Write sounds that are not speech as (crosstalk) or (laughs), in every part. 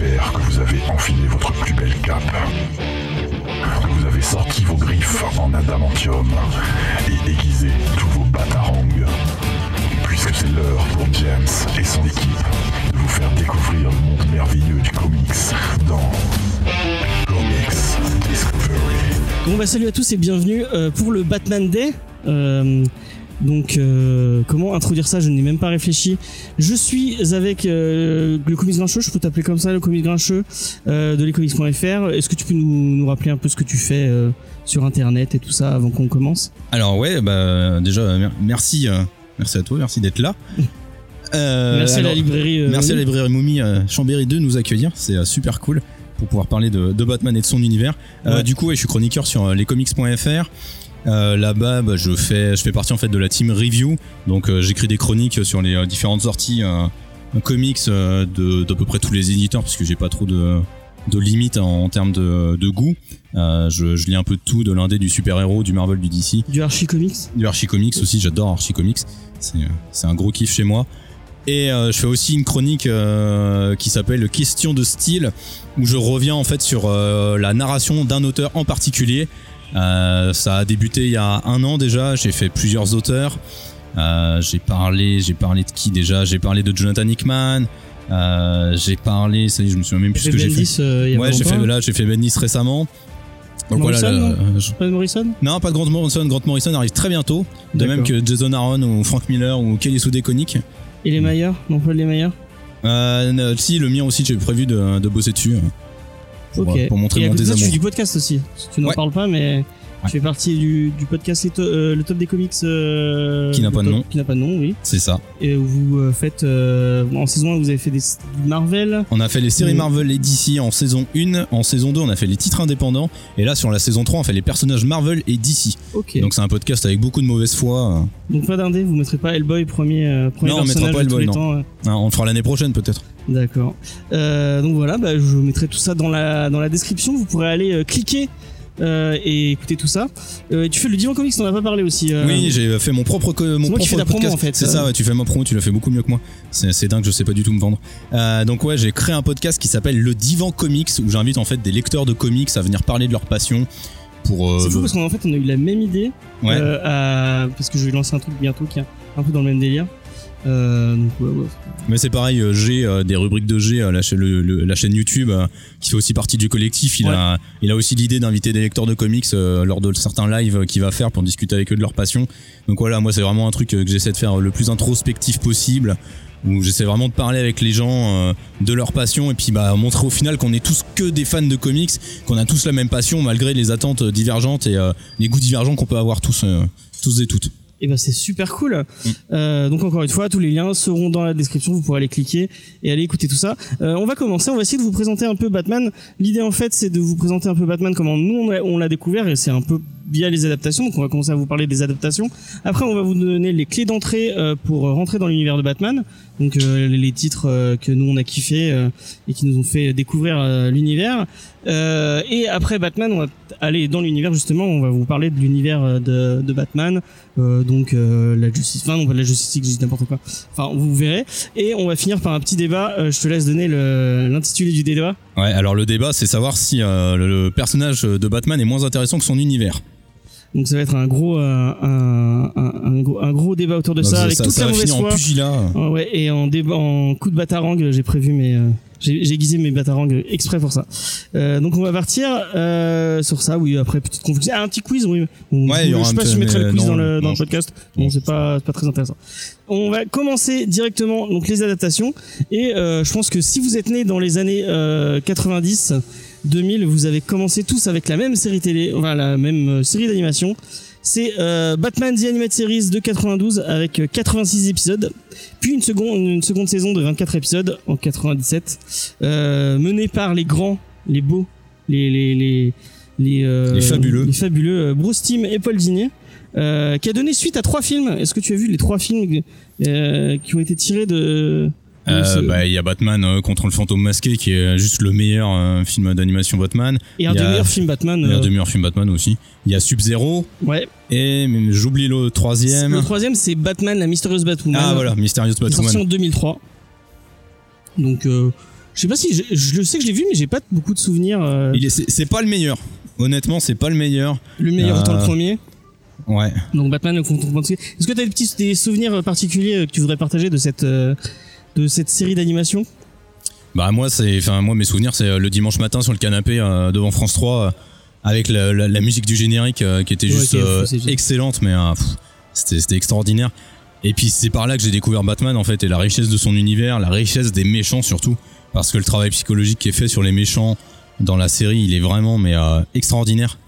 Que vous avez enfilé votre plus belle cape, que vous avez sorti vos griffes en adamantium et aiguisé tous vos batarangs, puisque c'est l'heure pour James et son équipe de vous faire découvrir le monde merveilleux du comics dans Comics Discovery. Bon bah salut à tous et bienvenue euh, pour le Batman Day. Euh, donc euh, comment introduire ça? Je n'ai même pas réfléchi. Je suis avec euh, le Comics Grincheux, je peux t'appeler comme ça, le Comics Grincheux euh, de lescomics.fr. Est-ce que tu peux nous, nous rappeler un peu ce que tu fais sur Internet et tout ça avant qu'on commence? Alors ouais, bah déjà mer- merci, merci à toi, merci d'être là. (laughs) Merci à la librairie. merci à la Moumi. librairie Moumi Chambéry 2 de nous accueillir, c'est super cool pour pouvoir parler de, de Batman et de son univers. Ouais. du coup, ouais, je suis chroniqueur sur lescomics.fr. Euh, Là-bas, bah, je fais, je fais partie en fait de la team review, donc euh, j'écris des chroniques sur les euh, différentes sorties comics de d'à peu près tous les éditeurs, parce que j'ai pas trop de de limites en, en termes de, de goût. Je, je lis un peu de tout, de l'indé, du super-héros, du Marvel, du DC Du Archie Comics. du Archie Comics aussi, j'adore Archie Comics. C'est c'est un gros kiff chez moi. Et euh, je fais aussi une chronique euh, qui s'appelle Question de style, où je reviens en fait sur euh, la narration d'un auteur en particulier. Euh, ça a débuté il y a un an déjà. J'ai fait plusieurs auteurs. Euh, j'ai parlé, j'ai parlé de qui déjà? J'ai parlé de Jonathan Hickman. Euh, j'ai parlé, ça y est, je me souviens même plus ce J'ai que j'ai fait. Ouais, j'ai fait là, j'ai fait Bendis récemment. Donc Morrison, voilà, non là, je- Pas de Morrison? Non, pas de Grant Morrison. Grant Morrison arrive très bientôt. De même que Jason Aaron ou Frank Miller ou Kelly Sue DeConnick. Et les Maillard Non, pas les Maillard euh, si, le mien aussi, j'ai prévu de, de bosser dessus. Pour, Ok. euh, pour montrer et à mon côté de ça, tu désamour. fais du podcast aussi. Tu n'en Ouais. parles pas, mais Ouais. tu fais partie du, du podcast to- euh, Le Top des Comics. euh, Qui n'a pas de nom. Qui n'a pas de nom, oui. C'est ça. Et vous euh, faites. euh, en saison 1, vous avez fait des, du Marvel. On a fait les séries. Marvel et DC en saison 1. En saison 2, on a fait les titres indépendants. Et là, sur la saison 3, on fait les personnages Marvel et DC. Ok. Donc c'est un podcast avec beaucoup de mauvaise foi. Donc pas d'indé, vous mettrez pas Hellboy premier, premier Non, on mettra personnage pas Hellboy, non. temps. Hein, on le fera l'année prochaine peut-être. D'accord. Donc voilà, bah, je mettrai tout ça dans la, dans la description. Vous pourrez aller cliquer euh, et écouter tout ça. Euh, tu fais le Divan Comics, t'en as pas parlé aussi. euh, Oui, j'ai fait mon propre mon moi qui propre fais promo, podcast. en fait. C'est ça, ouais, tu fais ma promo, tu l'as fait beaucoup mieux que moi. C'est dingue, je sais pas du tout me vendre. Donc ouais, j'ai créé un podcast qui s'appelle Le Divan Comics où j'invite en fait des lecteurs de comics à venir parler de leur passion pour. C'est fou parce qu'en fait on a eu la même idée. Ouais. à- parce que je vais lancer un truc bientôt qui est un peu dans le même délire. Euh, donc ouais, ouais. Mais c'est pareil, euh, G, euh, des rubriques de G, euh, la, chaîne- le- le- la chaîne YouTube, euh, qui fait aussi partie du collectif, il, Ouais. a, il a aussi l'idée d'inviter des lecteurs de comics euh, lors de certains lives qu'il va faire pour discuter avec eux de leur passion. Donc voilà, moi c'est vraiment un truc que j'essaie de faire le plus introspectif possible, où j'essaie vraiment de parler avec les gens euh, de leur passion et puis bah montrer au final qu'on est tous que des fans de comics, qu'on a tous la même passion malgré les attentes divergentes et euh, les goûts divergents qu'on peut avoir tous, euh, tous et toutes. Et ben c'est super cool. Mm. Euh, donc encore une fois, tous les liens seront dans la description. Vous pourrez aller cliquer et aller écouter tout ça. Euh, on va commencer. On va essayer de vous présenter un peu Batman. L'idée en fait, c'est de vous présenter un peu Batman comment nous on l'a- on l'a découvert et c'est un peu via les adaptations. Donc on va commencer à vous parler des adaptations. Après, on va vous donner les clés d'entrée euh, pour rentrer dans l'univers de Batman. Donc euh, les titres euh, que nous on a kiffé euh, et qui nous ont fait découvrir l'univers. Et après Batman, on va aller dans l'univers justement. On va vous parler de l'univers de, de Batman. Donc la justice, enfin non pas la justice, je dis n'importe quoi. Enfin vous verrez. Et on va finir par un petit débat. Je te laisse donner l'intitulé du débat. Ouais, alors le débat c'est savoir si le personnage de Batman est moins intéressant que son univers. Donc ça va être un gros, euh, un, un, un gros, un gros débat autour de ça, avec toute ça la va mauvaise en foi. pugilat. Ah ouais, et en débat, en coup de batarang, j'ai prévu mes, euh, j'ai j'ai aiguisé mes batarangs exprès pour ça. Euh, donc on va partir euh, sur ça. Oui, après petite confusion. Ah, un petit quiz, oui. On- Ouais, je sais pas si je mettrai le quiz non, dans le, dans le podcast. Bon, c'est pas, c'est pas très intéressant. On va commencer directement donc les adaptations. Et euh, je pense que si vous êtes né dans les années euh, 90, 2000, vous avez commencé tous avec la même série télé, enfin la même euh, série d'animation. C'est euh, Batman The Animated Series de 92 avec euh, 86 épisodes, puis une seconde, une seconde saison de 24 épisodes en 97, euh, menée par les grands, les beaux, les les les les, euh, Les fabuleux. les fabuleux euh, Bruce Timm et Paul Dini, euh, qui a donné suite à trois films. Est-ce que tu as vu les trois films euh, qui ont été tirés de Euh, bah, il y a Batman euh, contre le fantôme masqué qui est juste le meilleur euh, film d'animation Batman. et un y des meilleurs films Batman euh, un des meilleurs films Batman aussi. Il y a Sub-Zero ouais et j'oublie le troisième. le troisième c'est Batman la mystérieuse Batwoman Ah voilà, Mysterious qui est sorti Batwoman. en 2003 donc Je sais pas si je, le sais que je l'ai vu, mais j'ai pas beaucoup de souvenirs. c'est pas le meilleur. Honnêtement, c'est pas le meilleur. le meilleur étant le premier. Ouais. Donc Batman le contre Est-ce que tu as des petits des souvenirs particuliers que tu voudrais partager de cette de cette série d'animation Bah moi c'est enfin moi mes souvenirs c'est euh, le dimanche matin sur le canapé euh, devant France 3 euh, avec la, la- la musique du générique euh, qui était Ouais, juste excellente mais c'était extraordinaire. Et puis c'est par là que j'ai découvert Batman en fait et la richesse de son univers, la richesse des méchants surtout parce que le travail psychologique qui est fait sur les méchants dans la série, il est vraiment mais extraordinaire.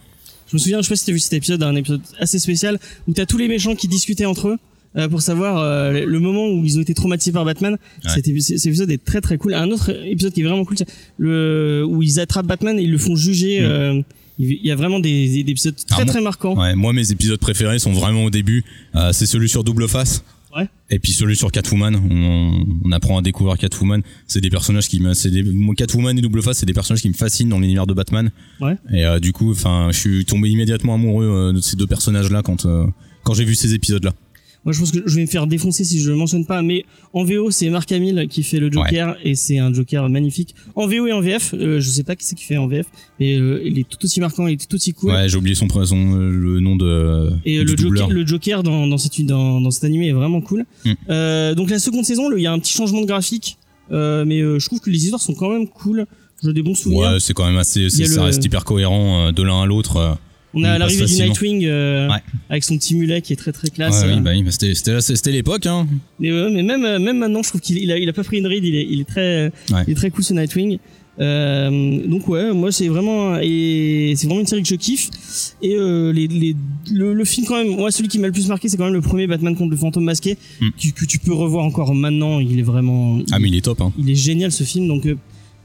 Je me souviens, je sais pas si t'as vu cet épisode, un épisode assez spécial où t'as tous les méchants qui discutaient entre eux. Euh, pour savoir euh, le moment où ils ont été traumatisés par Batman, Ouais. cet, épi- cet épisode est très très cool. Un autre épisode qui est vraiment cool, le où ils attrapent Batman et ils le font juger. Mm. euh, il y a vraiment des, des- des épisodes très Ah, très marquants. Ouais, moi mes épisodes préférés sont vraiment au début, Euh, c'est celui sur Double Face. Ouais. Et puis celui sur Catwoman, on, on apprend à découvrir Catwoman. C'est des personnages qui me, c'est des, moi, Catwoman et Double Face, c'est des personnages qui me fascinent dans l'univers de Batman. Ouais. Et euh, du coup, enfin, je suis tombé immédiatement amoureux euh, de ces deux personnages-là quand euh, quand j'ai vu ces épisodes-là. Moi, je pense que je vais me faire défoncer si je le mentionne pas, mais en VO, c'est Marc Hamill qui fait le Joker et c'est un Joker magnifique. En VO et en VF, euh, je sais pas qui c'est qui fait en VF, mais euh, il est tout aussi marquant, il est tout aussi cool. Ouais, j'ai oublié son, son euh, le nom de Et euh, du le. Joker, le Joker dans, dans, cette, dans, dans cet animé est vraiment cool. Mm. Euh, donc la seconde saison, il y a un petit changement de graphique, euh, mais je trouve que les histoires sont quand même cool. J'ai des bons souvenirs. Ouais, c'est quand même assez, ça le- reste hyper cohérent euh, de l'un à l'autre. On a l'arrivée du. Nightwing euh, Ouais. avec son petit mulet qui est très très classe. Ouais, euh. oui, bah oui, bah c'était, l'époque, hein. Mais, ouais, mais même euh, même maintenant, je trouve qu'il il a, il a pas pris une ride. Il est, il est très, il est très cool ce Nightwing. Euh, donc ouais, moi c'est vraiment et c'est vraiment une série que je kiffe. Et euh, les, les, le, le film quand même, moi celui qui m'a le plus marqué, c'est quand même le premier Batman contre le fantôme masqué, Mm. que, que tu peux revoir encore maintenant. Il est vraiment, Ah, mais il est top, hein. il est génial ce film. Donc euh,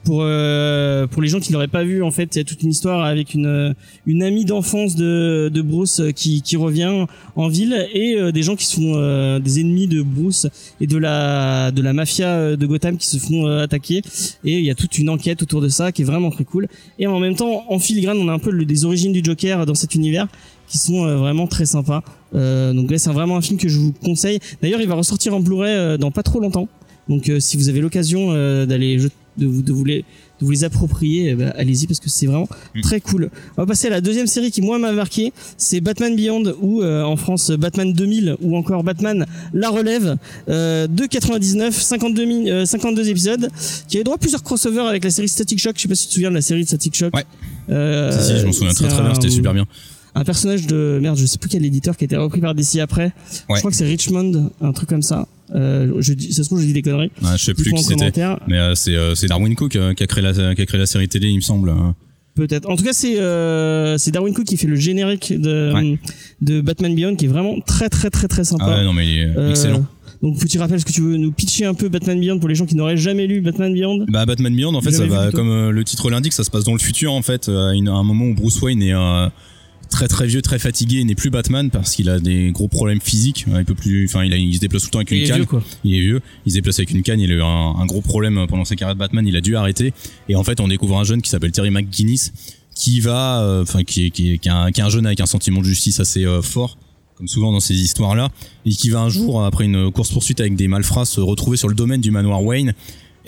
pour euh, pour les gens qui l'auraient pas vu, en fait, il y a toute une histoire avec une euh, une amie d'enfance de de Bruce euh, qui qui revient en ville et euh, des gens qui sont euh, des ennemis de Bruce et de la de la mafia de Gotham qui se font attaquer et il y a toute une enquête autour de ça qui est vraiment très cool. Et en même temps, en filigrane, on a un peu des origines du Joker dans cet univers qui sont vraiment très sympas. Donc là, c'est vraiment un film que je vous conseille. D'ailleurs, il va ressortir en Blu-ray dans pas trop longtemps. Donc si vous avez l'occasion d'aller je- de vous de vous les de vous les approprier, ben, allez-y parce que c'est vraiment Mm. très cool. On va passer à la deuxième série qui moi m'a marqué, c'est Batman Beyond ou euh, en France Batman 2000 ou encore Batman La Relève euh, de 99, 52, mi- euh, 52 épisodes, qui avait droit à plusieurs crossovers avec la série Static Shock. Je sais pas si tu te souviens de la série de Static Shock. Ouais. Euh, Si, si, je m'en souviens très très bien, c'était super bien. Un personnage de merde, je sais plus quel éditeur qui a été repris par DC après. Ouais. Je crois que c'est Richmond, un truc comme ça. Euh, je dis, ça se trouve, je dis des conneries. Ouais, je sais plus qui c'était. Mais euh, c'est euh, c'est Darwin Cook euh, qui a créé la qui a créé la série télé, il me semble. Peut-être. En tout cas, c'est euh, c'est Darwin Cook qui fait le générique de Ouais. de Batman Beyond, qui est vraiment très très très très sympa. Ah ouais, non mais il est Euh, excellent. Donc petit rappel, est-ce que tu veux nous pitcher un peu Batman Beyond pour les gens qui n'auraient jamais lu Batman Beyond? Bah Batman Beyond en fait ça va comme euh, le titre l'indique, ça se passe dans le futur en fait, à, une- à un moment où Bruce Wayne est très très vieux, très fatigué, n'est plus Batman parce qu'il a des gros problèmes physiques, il peut plus enfin il, se déplace tout le temps avec Il une est canne. vieux, quoi. il est vieux, il se déplace avec une canne, il a eu un, un gros problème pendant sa carrière de Batman, il a dû arrêter. Et en fait, on découvre un jeune qui s'appelle Terry McGuinness, qui va, euh, enfin, qui, est, qui, est, qui, est un, qui est un jeune avec un sentiment de justice assez euh, fort, comme souvent dans ces histoires-là, et qui va un jour, après une course poursuite avec des malfrats, se retrouver sur le domaine du manoir Wayne.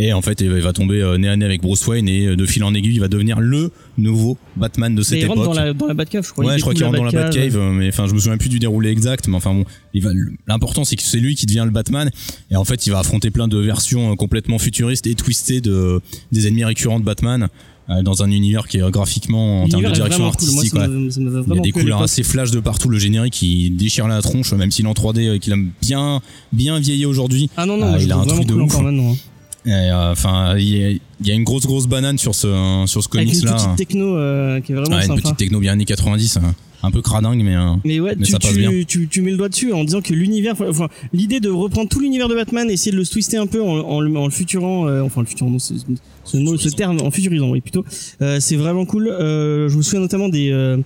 Et en fait, il va tomber euh, nez à nez avec Bruce Wayne et euh, de fil en aiguille, il va devenir le nouveau Batman de cette Mais il rentre époque. dans la, dans la Batcave, je crois. Ouais, Il je crois qu'il rentre dans la Batcave, euh, mais enfin, je me souviens plus du déroulé exact, mais enfin bon, il. L'important, c'est que c'est lui qui devient le Batman, et en fait, il va affronter plein de versions euh, complètement futuristes et twistées de des ennemis récurrents de Batman euh, dans un univers qui est euh, graphiquement en termes de direction vraiment cool. Moi, artistique. ça ouais. m'a- ça m'avait Il y a des couleurs assez flash de partout. Le générique, qui déchire la tronche, même s'il est en 3D, euh, qu'il a bien bien vieilli aujourd'hui. Ah non, non, je il a un truc de vraiment ouf. Hein. Et, euh, Enfin, il y, y a une grosse grosse banane sur ce sur ce Avec comics une là. petite techno euh, qui est vraiment Ouais, une sympa. petite techno bien années 90, hein. un peu cradingue, mais. euh, Mais ouais, Mais tu, ça passe tu, bien. tu, tu mets le doigt dessus en disant que l'univers, enfin, l'idée de reprendre tout l'univers de Batman, essayer de le twister un peu en, en, le- en le futurant, euh, enfin le futurant, non, c'est- ce, mot, ce terme, en futurisant, oui, plutôt, euh, c'est vraiment cool. Euh, je me souviens notamment des euh,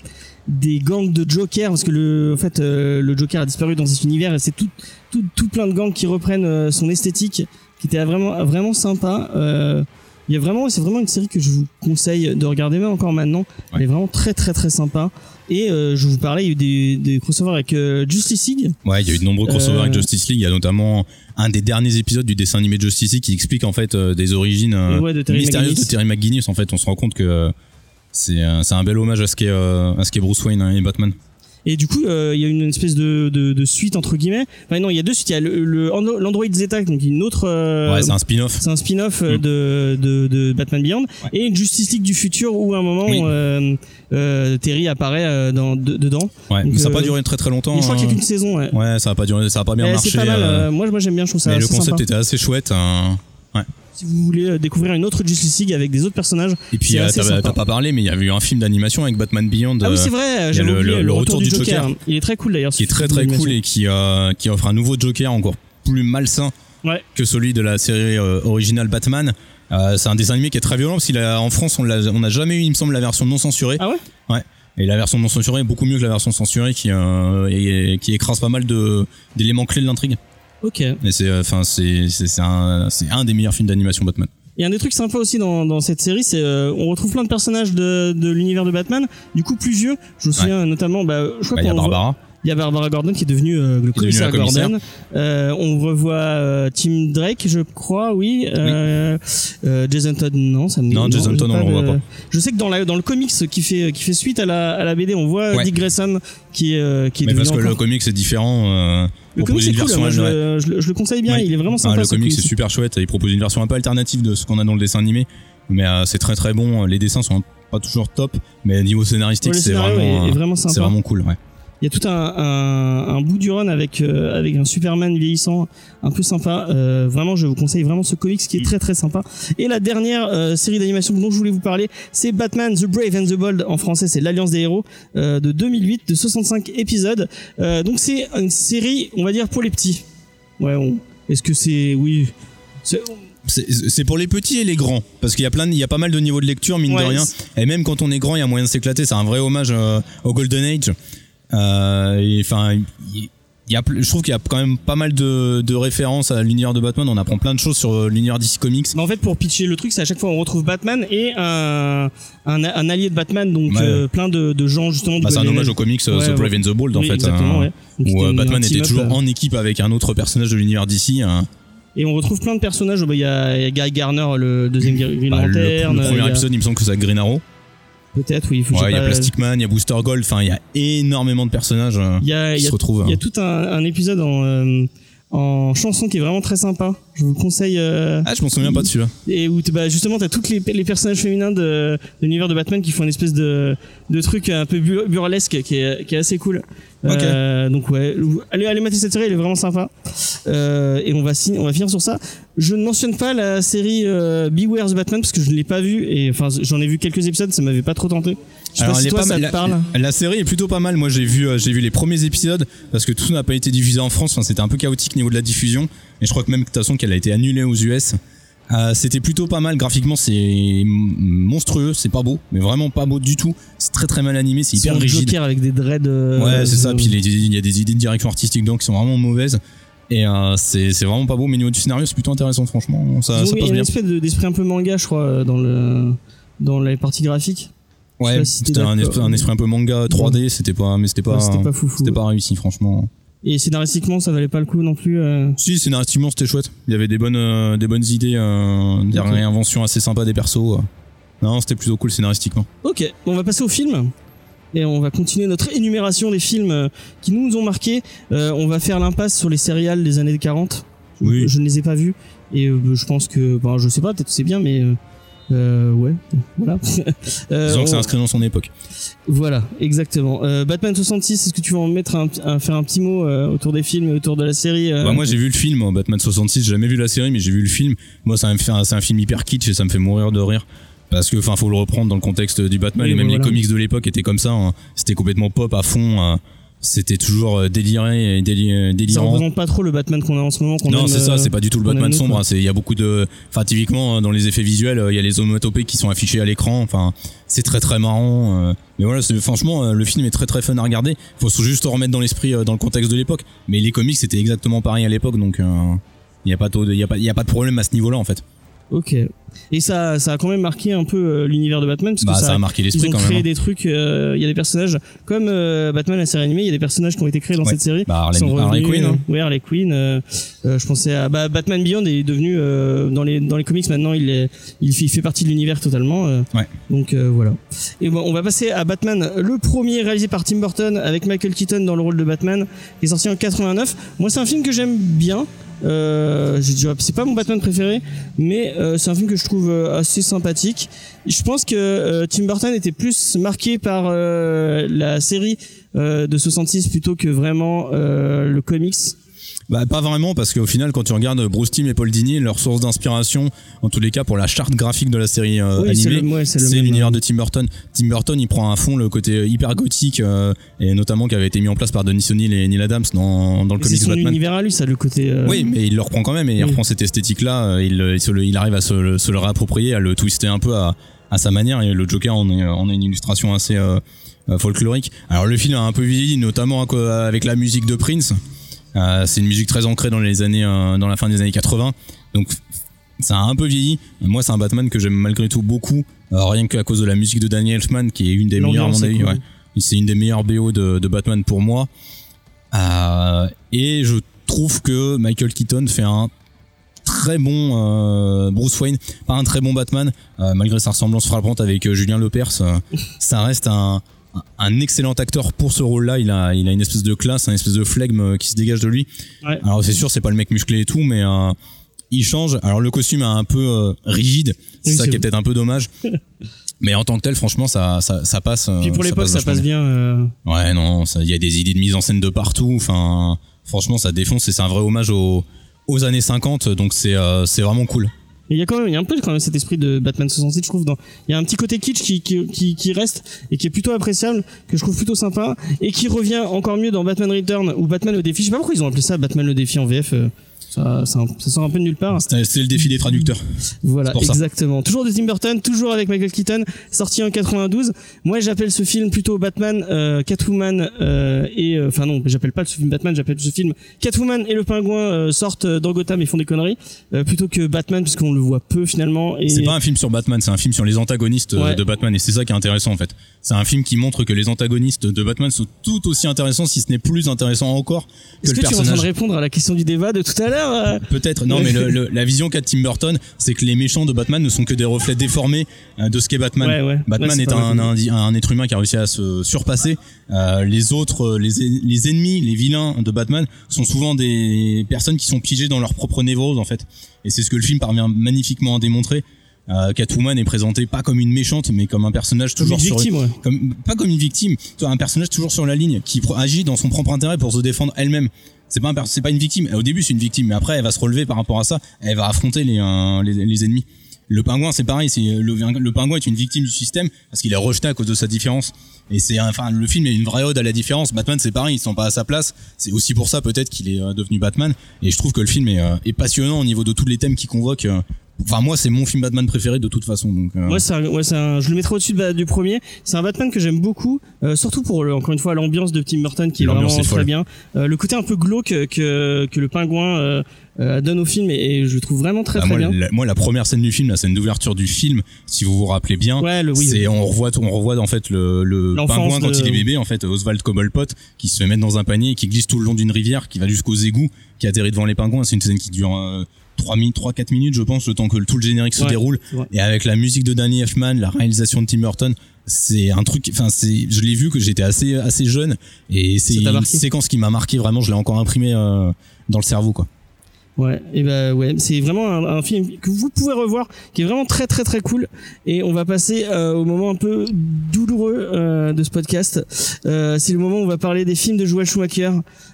des gangs de Joker parce que le en fait euh, le Joker a disparu dans cet univers et c'est tout, tout tout plein de gangs qui reprennent euh, son esthétique qui était vraiment vraiment sympa euh, Il y a vraiment, c'est vraiment une série que je vous conseille de regarder même encore maintenant. Elle est vraiment très très très sympa. Et euh, je vous parlais, il y a eu des, des crossovers avec euh, Justice League. Ouais, il y a eu de nombreux crossovers Euh, avec Justice League. Il y a notamment un des derniers épisodes du dessin animé de Justice League qui explique en fait des origines Ouais, de Terry mystérieuses McGinnis. de Terry McGuinness. En fait, on se rend compte que c'est un bel hommage à ce qu'est à ce qu'est Bruce Wayne hein, et Batman. Et du coup, euh, il y a une espèce de, de, de suite entre guillemets. Enfin non, il y a deux suites. Il y a le, le l'Android Zeta, donc une autre. euh, ouais, c'est un spin-off. c'est un spin-off euh, Mm. de, de, de Batman Beyond et une Justice League du futur où à un moment Oui. euh, euh, Terry apparaît euh, dans, de- dedans. Ouais, Donc, mais ça n'a pas duré très très longtemps. Je crois qu'il y a hein. qu'une saison. Ouais. Ouais, ça a pas duré, ça a pas bien Eh, marché. c'est pas mal. moi, moi j'aime bien, je trouve ça mais le concept sympa. était assez chouette. hein. Si vous voulez euh, découvrir une autre Justice League avec des autres personnages. Et puis euh, t'as pas parlé, mais il y avait eu un film d'animation avec Batman Beyond. Ah oui, euh, c'est vrai. a oublié le- le, le retour, retour du du Joker. Joker. Il est très cool d'ailleurs. qui est très très cool et qui, euh, qui offre un nouveau Joker encore plus malsain Ouais. que celui de la série euh, originale Batman. Euh, c'est un dessin animé qui est très violent parce qu'en France on l'a on n'a jamais eu il me semble la version non censurée Ah ouais? Et la version non censurée est beaucoup mieux que la version censurée qui euh, et- qui écrase pas mal d'éléments clés de l'intrigue Ok. et c'est euh, enfin c'est c'est c'est un c'est un des meilleurs films d'animation Batman Et un des trucs sympas aussi dans, dans cette série, c'est euh, on retrouve plein de personnages de, de l'univers de Batman, du coup plus vieux. Je me souviens notamment, bah, je crois Bah, il y a qu'on voit- Barbara il y a Barbara Gordon qui est devenue euh, le est commissaire. Gordon. Euh, on revoit euh, Tim Drake, je crois, oui. Jason Todd, non, ça me Non, Jason Todd, on le revoit pas. Je sais que dans, la, dans le comics qui fait, qui fait suite à la, à la BD, on voit Ouais. Dick Grayson qui est, qui est mais devenu parce que le encore- comic c'est différent Le comics c'est cool, moi je, ouais. je le- je le conseille bien, Ouais. il est vraiment Ah, sympa. le ce comic c'est comics. super chouette. Il propose une version un peu alternative de ce qu'on a dans le dessin animé, mais euh, c'est très très bon. Les dessins sont pas toujours top, mais niveau scénaristique Ouais, c'est vraiment est- est euh, vraiment sympa. vraiment cool. Ouais. Il y a tout un, un, un bout du run avec euh, avec un Superman vieillissant un peu sympa. Euh, vraiment, je vous conseille vraiment ce comics qui est très très sympa. Et la dernière euh, série d'animation dont je voulais vous parler, c'est Batman The Brave and the Bold. En français, c'est l'Alliance des héros euh, de 2008, de 65 épisodes. Euh, donc c'est une série, on va dire pour les petits. Ouais. on- Est-ce que c'est oui c'est- C'est pour les petits et les grands parce qu'il y a plein il y a pas mal de niveaux de lecture mine Ouais, de rien et même quand on est grand il y a moyen de s'éclater c'est un vrai hommage euh, au Golden Age enfin il il y a pl- je trouve qu'il y a quand même pas mal de, de références à l'univers de Batman on apprend plein de choses sur euh, l'univers DC Comics Mais en fait, pour pitcher le truc, c'est à chaque fois on retrouve Batman et un, un, un allié de Batman, donc Ouais. euh, plein de, de gens justement. Bah, c'est un hommage Age. aux comics euh, Ouais, The Brave ouais. and the Bold en fait exactement, hein, ouais. Donc, où euh, Batman était toujours euh. en équipe avec un autre personnage de l'univers DC hein. Et on retrouve plein de personnages. Bah, Il y, a, il y a Guy Garner, le deuxième Green Bah, le, Lantern. le premier y a- épisode il me semble que c'est Green Arrow Peut-être, oui. Ouais, il j'ai y a Plastic Man il y a Booster Gold enfin il y a énormément de personnages euh, y a, qui y a- se retrouvent il y a tout un, un épisode en, euh, en chanson qui est vraiment très sympa. Je vous le conseille. euh, ah je m'en souviens pas de celui-là et où bah, justement t'as toutes les, les personnages féminins de, de l'univers de Batman qui font une espèce de, de truc un peu bu- burlesque qui est, qui est assez cool. Ok. Euh, donc ouais, allez, allez mater cette série, elle est vraiment sympa. Euh, et on va, on va finir sur ça. Je ne mentionne pas la série euh, Beware the Batman parce que je ne l'ai pas vue et enfin j'en ai vu quelques épisodes, ça m'avait pas trop tenté. Je sais Alors, pas si toi pas ça te La- parle. La, série est plutôt pas mal. Moi, j'ai vu, euh, j'ai vu les premiers épisodes parce que tout n'a pas été diffusé en France. Enfin, c'était un peu chaotique au niveau de la diffusion. Et je crois que même de toute façon qu'elle a été annulée aux US. Euh, c'était plutôt pas mal. Graphiquement, c'est monstrueux. C'est pas beau, mais vraiment pas beau du tout. C'est très très mal animé. C'est hyper rigide. Joker avec des dreads. euh, Ouais, c'est ça. euh, Puis il y a des idées de direction artistique donc qui sont vraiment mauvaises. Et euh, c'est vraiment pas beau. Mais au niveau du scénario, c'est plutôt intéressant. Franchement, ça, ça mis passe une bien. espèce de- d'esprit un peu manga, je crois, dans le dans les parties graphiques. Ouais, si c'était un, esprit- un esprit un peu manga 3D. C'était pas, mais c'était pas, Ouais, c'était pas pas réussi, franchement. Et scénaristiquement, ça valait pas le coup non plus. euh. Si, scénaristiquement, c'était chouette. Il y avait des bonnes, euh, des bonnes idées, euh, des réinventions assez sympas des persos. euh. Non, c'était plutôt cool scénaristiquement. Ok, on va passer au film. Et on va continuer notre énumération des films qui nous ont marqués. On va faire l'impasse sur les céréales des années 40. Je, Oui. je ne les ai pas vus. Et je pense que, bon, je sais pas, peut-être c'est bien, mais euh, euh, ouais, voilà. Euh, (laughs) Disons que c'est on- inscrit dans son époque. Voilà, exactement. Euh, Batman 66, est-ce que tu veux en mettre un, un- faire un petit mot euh, autour des films et autour de la série euh, Bah, moi, j'ai vu le film, moi, Batman 66. J'ai jamais vu la série, mais j'ai vu le film. Moi, ça me fait un- c'est un film hyper kitsch et ça me fait mourir de rire. Parce que, enfin, faut le reprendre dans le contexte du Batman Oui, et même voilà. les comics de l'époque étaient comme ça. hein. C'était complètement pop à fond. hein. C'était toujours euh, déliré et déli- euh, Ça délirant. représente pas trop le Batman qu'on a en ce moment. Non, c'est ça, euh, c'est pas du tout le aime Batman sombre. hein, c'est- Il y a beaucoup de. Enfin, typiquement, euh, dans les effets visuels, il y a les onomatopées qui sont affichés à l'écran. Enfin, c'est très très marrant. Mais voilà, franchement, le film est très très fun à regarder. Faut juste remettre dans l'esprit, dans le contexte de l'époque. Mais les comics, c'était exactement pareil à l'époque, donc euh, il n'y a, pas tôt de- il y a, pas- il y a pas de problème à ce niveau-là, en fait. Ok. Et ça, ça a quand même marqué un peu euh, l'univers de Batman parce Bah, que ça, a marqué ils l'esprit ont quand créé même. hein. des trucs. euh, Il y a des personnages comme euh, Batman la série animée. Il y a des personnages qui ont été créés dans Ouais. cette série. Bah, Harley, sont Harley revenus, Quinn. hein. ouais, Harley Quinn. euh, je pensais à bah, Batman Beyond est devenu dans les dans les comics maintenant. Il est il fait, il fait partie de l'univers totalement. Ouais. Donc voilà. Et bon, on va passer à Batman, le premier réalisé par Tim Burton avec Michael Keaton dans le rôle de Batman, qui est sorti en 89. Moi, c'est un film que j'aime bien. Euh, j'ai c'est pas mon Batman préféré, mais euh, c'est un film que je trouve euh, assez sympathique. Je pense que euh, Tim Burton était plus marqué par euh, la série euh, de 66 plutôt que vraiment le comics. Bah, pas vraiment, parce qu'au final, quand tu regardes Bruce Timm et Paul Dini, leur source d'inspiration, en tous les cas, pour la charte graphique de la série euh, Oui, animée, ouais, c'est l'univers euh. de Tim Burton. Tim Burton, il prend à fond le côté hyper gothique, euh, et notamment qui avait été mis en place par Denis O'Neill et Neil Adams dans, dans le C'est comics son Batman. univers à lui, ça, le côté. euh, Oui, mais il le reprend quand même et il Oui. reprend cette esthétique-là. euh, Il, arrive à se, le- se le réapproprier, à le twister un peu à, à sa manière. Et le Joker en est, en est une illustration assez euh, euh, folklorique. Alors le film a un peu vieilli, notamment avec la musique de Prince. Euh, c'est une musique très ancrée dans les années, euh, dans la fin des années 80. Donc ça a un peu vieilli. Moi, c'est un Batman que j'aime malgré tout beaucoup, euh, rien qu'à cause de la musique de Danny Elfman, qui est une des meilleures à L'ambiance mon est avis. cool. ouais. C'est une des meilleures BO de, de Batman pour moi. Euh, et je trouve que Michael Keaton fait un très bon euh, Bruce Wayne, pas un très bon Batman, malgré sa ressemblance frappante avec Julien Lepers. ça reste un, un excellent acteur pour ce rôle-là. Il a, il a une espèce de classe, une espèce de flegme euh, qui se dégage de lui. Ouais. Alors c'est sûr, c'est pas le mec musclé et tout, mais euh, il change. Alors le costume est un peu euh, rigide, c'est Oui, ça qui est peut-être un peu dommage. (laughs) Mais en tant que tel, franchement, ça, ça, ça passe. Puis pour l'époque, ça passe bien. euh, Ouais, non, il y a des idées de mise en scène de partout. Enfin, franchement, ça défonce et c'est un vrai hommage aux, aux années 50. Donc c'est c'est vraiment cool. Il y a quand même, un peu quand même cet esprit de Batman 66, je trouve. Dans, il y a un petit côté kitsch qui, qui, qui, qui reste et qui est plutôt appréciable, que je trouve plutôt sympa, et qui revient encore mieux dans Batman Return ou Batman le défi. Je sais pas pourquoi ils ont appelé ça Batman le défi en VF. euh, ça, ça, ça sort un peu de nulle part. C'était le défi des traducteurs. Voilà, C'est pour ça. exactement. Toujours de Tim Burton, toujours avec Michael Keaton, sorti en 92. Moi, j'appelle ce film plutôt Batman, euh, Catwoman euh, et euh, enfin non, j'appelle pas ce film Batman, j'appelle ce film Catwoman et le pingouin euh, sortent dans Gotham et font des conneries euh, plutôt que Batman puisqu'on le voit peu finalement. Et C'est pas un film sur Batman, c'est un film sur les antagonistes Ouais. de Batman et c'est ça qui est intéressant en fait. C'est un film qui montre que les antagonistes de Batman sont tout aussi intéressants, si ce n'est plus intéressant encore que Est-ce le que tu es en train de répondre à la question du débat de tout à l'heure euh Peut-être, non, mais le- le- la vision qu'a Tim Burton, c'est que les méchants de Batman ne sont que des reflets déformés euh, de ce qu'est Batman. Ouais, ouais. Batman Ouais, est un, mal. un, un être humain qui a réussi à se surpasser. Euh, les autres, les, en- les ennemis, les vilains de Batman sont souvent des personnes qui sont piégées dans leur propre névrose en fait. Et c'est ce que le film parvient magnifiquement à démontrer. Euh, Catwoman est présentée pas comme une méchante, mais comme un personnage toujours une sur victime, ouais. comme pas comme une victime, un personnage toujours sur la ligne qui agit dans son propre intérêt pour se défendre elle-même. C'est pas un c'est pas une victime. Au début, c'est une victime, mais après, elle va se relever par rapport à ça. Elle va affronter les euh, les, les ennemis. Le pingouin, c'est pareil. C'est le, le pingouin est une victime du système parce qu'il est rejeté à cause de sa différence. Et c'est enfin le film est une vraie ode à la différence. Batman, c'est pareil, il se sent pas à sa place. C'est aussi pour ça peut-être qu'il est euh, devenu Batman. Et je trouve que le film est, euh, est passionnant au niveau de tous les thèmes qu'il convoque. Enfin moi, c'est mon film Batman préféré de toute façon. Donc euh, Moi, c'est un- ouais, c'est un- je le mettrai au-dessus de du premier. C'est un Batman que j'aime beaucoup, euh, surtout pour le- encore une fois l'ambiance de Tim Burton qui est L'ambiance vraiment est très folle. bien. Euh, le côté un peu glauque que que le pingouin euh, euh, donne au film et, et je le trouve vraiment très Bah, très moi, bien. La, moi, la première scène du film, la scène d'ouverture du film, si vous vous rappelez bien, Ouais, le oui. c'est on revoit on revoit en fait le, le pingouin quand de- il est bébé en fait Oswald Cobblepot qui se fait mettre dans un panier et qui glisse tout le long d'une rivière qui va jusqu'aux égouts qui atterrit devant les pingouins c'est une scène qui dure euh, 3 minutes 3 4 minutes je pense le temps que tout le générique se Ouais, déroule. Et avec la musique de Danny Elfman la réalisation de Tim Burton c'est un truc enfin c'est je l'ai vu que j'étais assez assez jeune. Et c'est une séquence qui m'a marqué vraiment je l'ai encore imprimé euh, dans le cerveau quoi Ouais, et ben ouais, c'est vraiment un, un film que vous pouvez revoir, qui est vraiment très très très cool. Et on va passer euh, au moment un peu douloureux euh, de ce podcast. Euh, c'est le moment où on va parler des films de Joel Schumacher.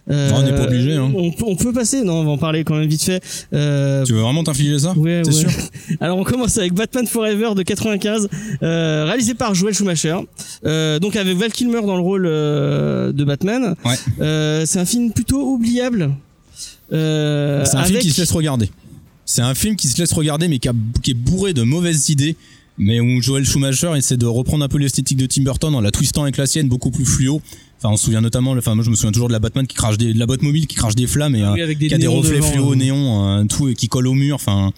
Euh, on n'est pas obligé, hein. On, peut- on peut passer, non, on va en parler quand même vite fait. Euh, tu veux vraiment t'infliger ça? Ouais, T'es ouais. sûr? (laughs) Alors on commence avec Batman Forever de 95, euh, réalisé par Joel Schumacher. Euh, donc avec Val Kilmer dans le rôle euh, de Batman. Ouais. Euh, c'est un film plutôt oubliable. Euh, C'est un film qui se laisse regarder. C'est un film qui se laisse regarder, mais qui, a- qui est bourré de mauvaises idées. Mais où Joel Schumacher essaie de reprendre un peu l'esthétique de Tim Burton en la twistant avec la sienne, beaucoup plus fluo. Enfin, on se souvient notamment, enfin, moi je me souviens toujours de la Batman qui crache des, de la boîte mobile qui crache des flammes et Ah euh, oui, avec des qui a des reflets devant, fluo euh. néons, euh, tout et qui colle au mur. Enfin,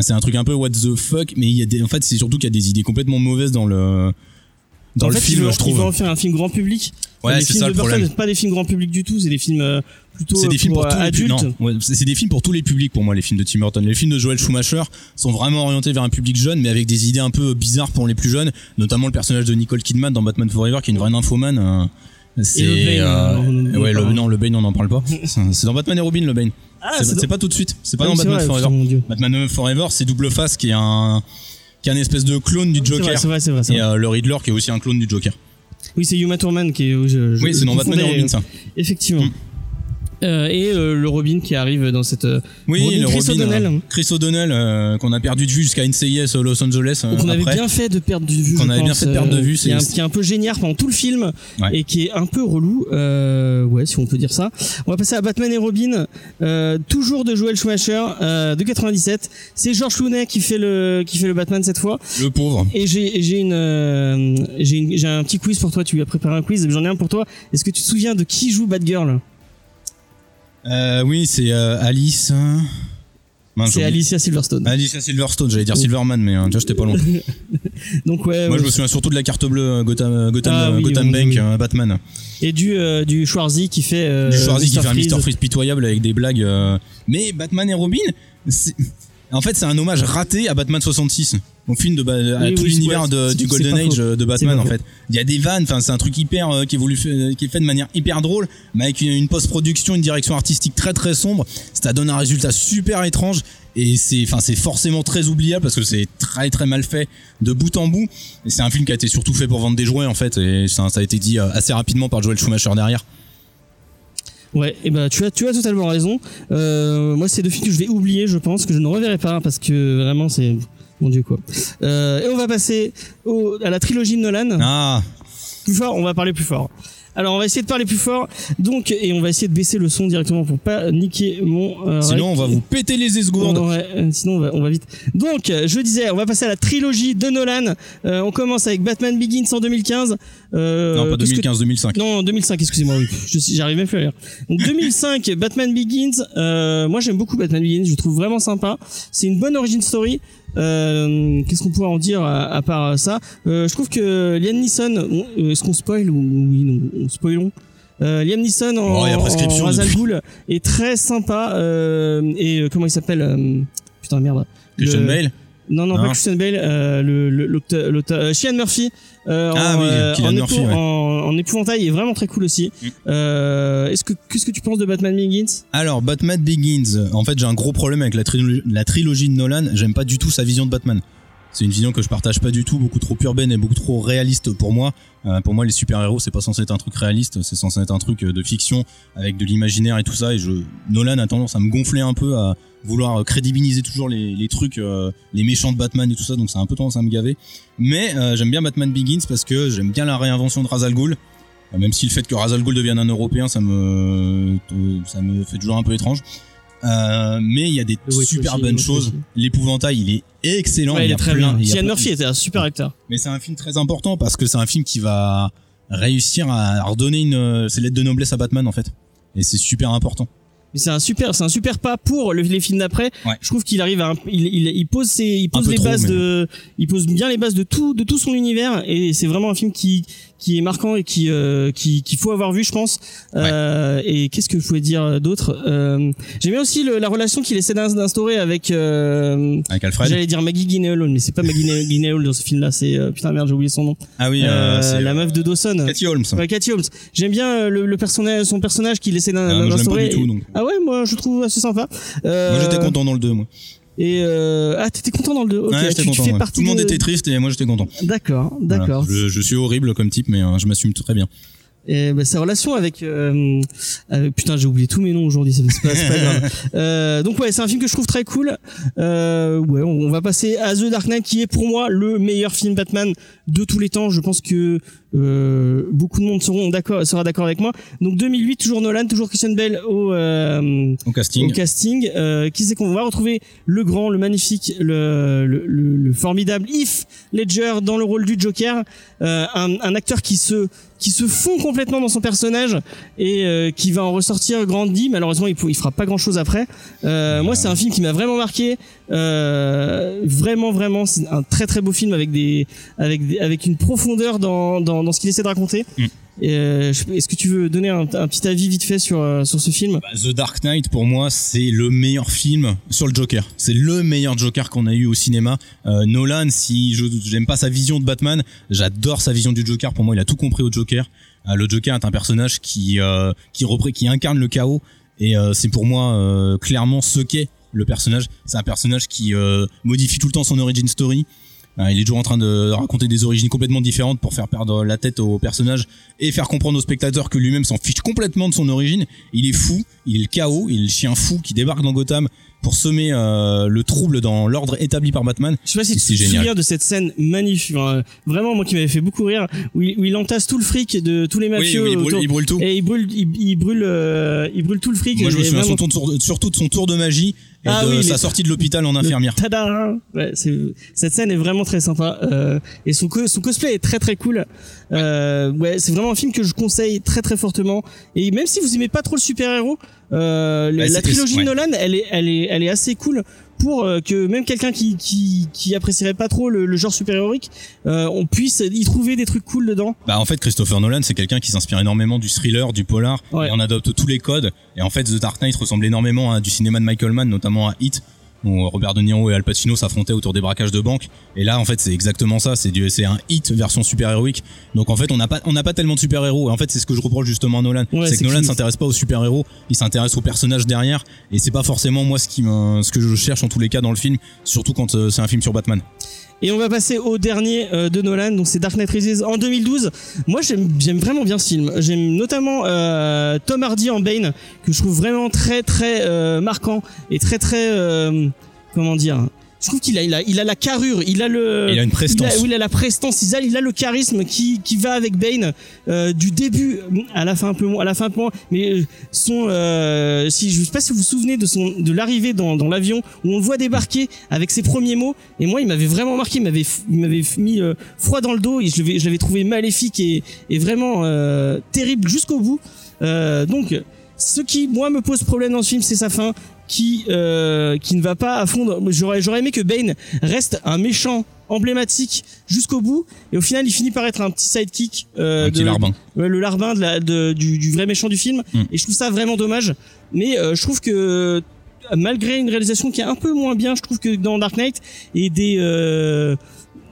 C'est un truc un peu what the fuck, mais il y a des, en fait, c'est surtout qu'il y a des idées complètement mauvaises dans le dans en le fait, film, je trouve. Il veut en faire un film grand public. Ouais, les c'est films ça de le Burton, problème. pas des films grand public du tout, c'est des films euh, plutôt C'est des films pour, euh, tous adultes. publics. Non, ouais, c'est des films pour tous les publics pour moi les films de Tim Burton. Les films de Joel Schumacher sont vraiment orientés vers un public jeune, mais avec des idées un peu bizarres pour les plus jeunes, notamment le personnage de Nicole Kidman dans Batman Forever, qui est une vraie nymphomane. euh, C'est Et le Bane, euh, ouais, le, pas. non, le Bane on n'en parle pas. (laughs) C'est dans Batman et Robin le Bane. Ah, c'est pas tout de suite. C'est pas Ah dans Batman vrai, Forever. Batman Forever, c'est Double Face qui est un qui est un espèce de clone du C'est vrai, Joker. c'est vrai, c'est vrai. Et euh, le Riddler qui est aussi un clone du Joker. Oui, c'est Yuma Thurman qui est. je- je- Oui, c'est dans Batman et Robin ça. Effectivement. Mm. Euh, et euh, le Robin qui arrive dans cette. euh, Oui, Robin le Chris Robin, O'Donnell. euh, Chris O'Donnell euh, qu'on a perdu de vue jusqu'à NCIS euh, Los Angeles. euh, qu'on avait après. bien fait de perdre de vue. Qu'on avait bien fait de perdre de euh, vue, Qui est, un, qui est un peu génial pendant tout le film Ouais. et qui est un peu relou. Euh, ouais, si on peut dire ça. On va passer à Batman et Robin, euh, toujours de Joel Schumacher euh, de 97. C'est George Clooney qui fait le qui fait le Batman cette fois. Le pauvre. Et j'ai j'ai une euh, j'ai un petit quiz pour toi. Tu lui as préparé un quiz. J'en ai un pour toi. Est-ce que tu te souviens de qui joue Batgirl? Euh, oui, c'est euh, Alice. mince, C'est. Alicia Silverstone. Alicia Silverstone, j'allais dire Silverman, mais euh, déjà j'étais pas loin. (laughs) Donc ouais. Moi je me souviens surtout de la carte bleue euh, Gotham, euh, Gotham, Ah oui, Gotham oui, Bank, oui. euh, Batman. Et du euh, du Schwarzy qui fait euh, du Schwarzy qui Mr. fait un. Mr. Freeze pitoyable avec des blagues. euh, Mais Batman et Robin, en fait c'est un hommage raté à Batman 66. Au film de à Oui, tout oui, l'univers ouais, du Golden Age faux. euh, de Batman en fait. Il y a des vannes, enfin c'est un truc hyper euh, qui est voulu fait- qui est fait de manière hyper drôle, mais avec une, une post-production, une direction artistique très très sombre. Ça donne un résultat super étrange et c'est enfin c'est forcément très oubliable parce que c'est très très mal fait de bout en bout. Et c'est un film qui a été surtout fait pour vendre des jouets en fait et ça, ça a été dit euh, assez rapidement par Joel Schumacher derrière. Ouais, et ben tu as tu as totalement raison. Euh, moi, c'est deux films que je vais oublier, je pense que je ne reverrai pas parce que vraiment c'est mon dieu quoi. Euh, et on va passer au, à la trilogie de Nolan. Ah, Plus fort, on va parler plus fort. Alors on va essayer de parler plus fort. Donc et on va essayer de baisser le son directement pour pas niquer mon. euh, sinon on va vous péter les esgourdes. Ouais, euh, sinon on va, on va vite. Donc je disais, on va passer à la trilogie de Nolan. Euh, on commence avec Batman Begins en 2015. Euh, non, pas qu'est-ce que 2015-2005. non, 2005, excusez-moi, oui. Je suis- J'arrive même plus à lire. Donc 2005, (laughs) Batman Begins. Euh, moi, j'aime beaucoup Batman Begins. Je le trouve vraiment sympa. C'est une bonne origin story. Euh, Qu'est-ce qu'on pourrait en dire à, à part ça euh, Je trouve que Liam Neeson, on- euh, est-ce qu'on spoil ou oui, non, on spoilons. Euh, Liam Neeson en, Oh, en. Ghul est très sympa. Euh, et comment il s'appelle euh, Putain merde. Christian Le- Bale non, non, Non. pas Christian Bale, euh, le, le, l'auteur- l'auteur- euh, Murphy, euh, Ah en, oui, euh, en, Murphy, ouais. en, en épouvantail est vraiment très cool aussi. Mm. Euh, est-ce que, qu'est-ce que tu penses de Batman Begins? Alors, Batman Begins, en fait, j'ai un gros problème avec la trilogie de Nolan. J'aime pas du tout sa vision de Batman. C'est une vision que je partage pas du tout, beaucoup trop urbaine et beaucoup trop réaliste pour moi. Euh, pour moi, les super-héros, c'est pas censé être un truc réaliste, c'est censé être un truc euh, de fiction avec de l'imaginaire et tout ça. Et je, Nolan a tendance à me gonfler un peu, à vouloir euh, crédibiliser toujours les, trucs, les méchants de Batman et tout ça. Donc, c'est un peu tendance à me gaver. Mais j'aime bien Batman Begins parce que j'aime bien la réinvention de Ra's al Ghul. Euh, Même si le fait que Ra's al Ghul devienne un Européen, ça me, ça me fait toujours un peu étrange. Euh, mais il y a des super bonnes choses. L'épouvantail, il est excellent. Ouais, il est très plein- bien. il y a Cillian Murphy était un super acteur. Mais c'est un film très important parce que c'est un film qui va réussir à redonner une, euh, ses lettres de noblesse à Batman en fait. Et c'est super important. Mais c'est un super, c'est un super pas pour le- les films d'après. Ouais. Je trouve qu'il arrive à, un- il, il, il pose ses, il pose les trop, bases mais- de, il pose bien les bases de tout, de tout son univers et c'est vraiment un film qui, qui est marquant et qui, euh, qui, qu'il faut avoir vu, je pense. Euh, et qu'est-ce que je pouvais dire d'autre euh, J'aime bien aussi le- la relation qu'il essaie d'in- d'instaurer avec. Euh, Avec Alfred. J'allais dire Maggie Gyllenhaal, mais c'est pas Maggie Gyllenhaal dans ce film-là. C'est euh, putain merde, j'ai oublié son nom. Ah oui, Euh, c'est la meuf de Dawson. Cathy Holmes. Ouais, Cathy Holmes. J'aime bien le, le personnage, son personnage qu'il essaie Ah, d'instaurer. Ah ouais, moi je trouve assez sympa. Euh, Moi j'étais content dans le 2 moi. Et euh, ah, t'étais content dans le 2. Ok, ouais, tu, tu content. fais ouais. partie Tout le monde de- était triste et moi j'étais content. D'accord, Voilà. d'accord. Je, je suis horrible comme type mais euh, je m'assume très bien. Et bah, sa relation avec, euh, avec- putain, j'ai oublié tous mes noms aujourd'hui, c'est pas, pas grave. (laughs) Euh, donc ouais, c'est un film que je trouve très cool. Euh, ouais, on, on va passer à The Dark Knight, qui est pour moi le meilleur film Batman de tous les temps. Je pense que euh, beaucoup de monde seront d'accord, sera d'accord avec moi. Donc 2008, toujours Nolan, toujours Christian Bale au, euh, Au casting. au casting. Euh, qui c'est qu'on va retrouver? Le grand, le magnifique, le, le, le- le formidable Heath Ledger dans le rôle du Joker. Euh, un, un acteur qui se qui se fond complètement dans son personnage et euh, qui va en ressortir grandi. Malheureusement, il, il fera pas grand chose après. Euh, moi, c'est un film qui m'a vraiment marqué. Euh, vraiment, vraiment, c'est un très très beau film avec des avec des, avec une profondeur dans dans, dans ce qu'il essaie de raconter. Mm. Euh, Est-ce que tu veux donner un, un petit avis vite fait sur euh, sur ce film? Bah, The Dark Knight, pour moi, c'est le meilleur film sur le Joker. C'est le meilleur Joker qu'on a eu au cinéma. Euh, Nolan, si je j'aime pas sa vision de Batman, j'adore sa vision du Joker. Pour moi, il a tout compris au Joker. Euh, le Joker est un personnage qui euh, qui repré- qui incarne le chaos et euh, c'est pour moi euh, clairement ce qu'est le personnage. C'est un personnage qui euh, modifie tout le temps son origin story. Euh, il est toujours en train de raconter des origines complètement différentes pour faire perdre la tête au personnage et faire comprendre aux spectateurs que lui-même s'en fiche complètement de son origine. Il est fou, il est le chaos, il est le chien fou qui débarque dans Gotham pour semer euh, le trouble dans l'ordre établi par Batman. Je sais pas si tu te souviens de cette scène magnifique, vraiment moi qui m'avait fait beaucoup rire, où il, où il entasse tout le fric de tous les mafieux oui, il, brûle, autour. il brûle tout. et il brûle, il, il brûle, euh, il brûle tout le fric. Moi, je me souviens vraiment- surtout de son tour de magie Ah de oui, sa sortie de l'hôpital en infirmière. tada ouais, cette scène est vraiment très sympa euh, et son, co- son cosplay est très très cool euh, ouais c'est vraiment un film que je conseille très très fortement et même si vous aimez pas trop le super héros euh, Bah, la trilogie ouais. de Nolan elle est elle est elle est assez cool pour euh, que même quelqu'un qui, qui qui apprécierait pas trop le, le genre super héroïque euh, on puisse y trouver des trucs cool dedans Bah en fait Christopher Nolan c'est quelqu'un qui s'inspire énormément du thriller, du polar Ouais. et on adopte tous les codes et en fait The Dark Knight ressemble énormément à du cinéma de Michael Mann notamment à Hit où Robert De Niro et Al Pacino s'affrontaient autour des braquages de banque. Et là en fait c'est exactement ça. C'est du c'est un hit version super héroïque donc en fait on n'a pas on n'a pas tellement de super héros et en fait c'est ce que je reproche justement à Nolan. Ouais, c'est que Nolan s'intéresse pas aux super héros il s'intéresse aux personnages derrière. Et c'est pas forcément moi ce qui ce que je cherche en tous les cas dans le film. Surtout quand euh, c'est un film sur Batman Et on va passer au dernier euh, de Nolan, donc c'est Dark Knight Rises en 2012. Moi j'aime vraiment bien ce film. J'aime notamment euh, Tom Hardy en Bane que je trouve vraiment très très euh, marquant et très très comment dire. Je trouve qu'il a il a il a la carrure, il a le il a une prestance il a, oui, il a la prestance, il a, il a le charisme qui, qui va avec Bane euh, du début à la fin un peu moins, à la fin un peu moins. Mais euh, son, euh, si je sais pas si vous vous souvenez de son, de l'arrivée dans, dans l'avion où on le voit débarquer avec ses premiers mots. Et moi, il m'avait vraiment marqué, il m'avait, il m'avait mis euh, froid dans le dos et je l'avais, je l'avais trouvé maléfique et, et vraiment euh, terrible jusqu'au bout. Euh, donc, ce qui moi me pose problème dans ce film, c'est sa fin qui euh, qui ne va pas à fond. J'aurais j'aurais aimé que Bane reste un méchant emblématique jusqu'au bout et au final il finit par être un petit sidekick euh, un petit de- larbin ouais, le larbin de la, de- du, du vrai méchant du film Mm. et je trouve ça vraiment dommage mais euh, je trouve que malgré une réalisation qui est un peu moins bien je trouve que dans Dark Knight et des euh,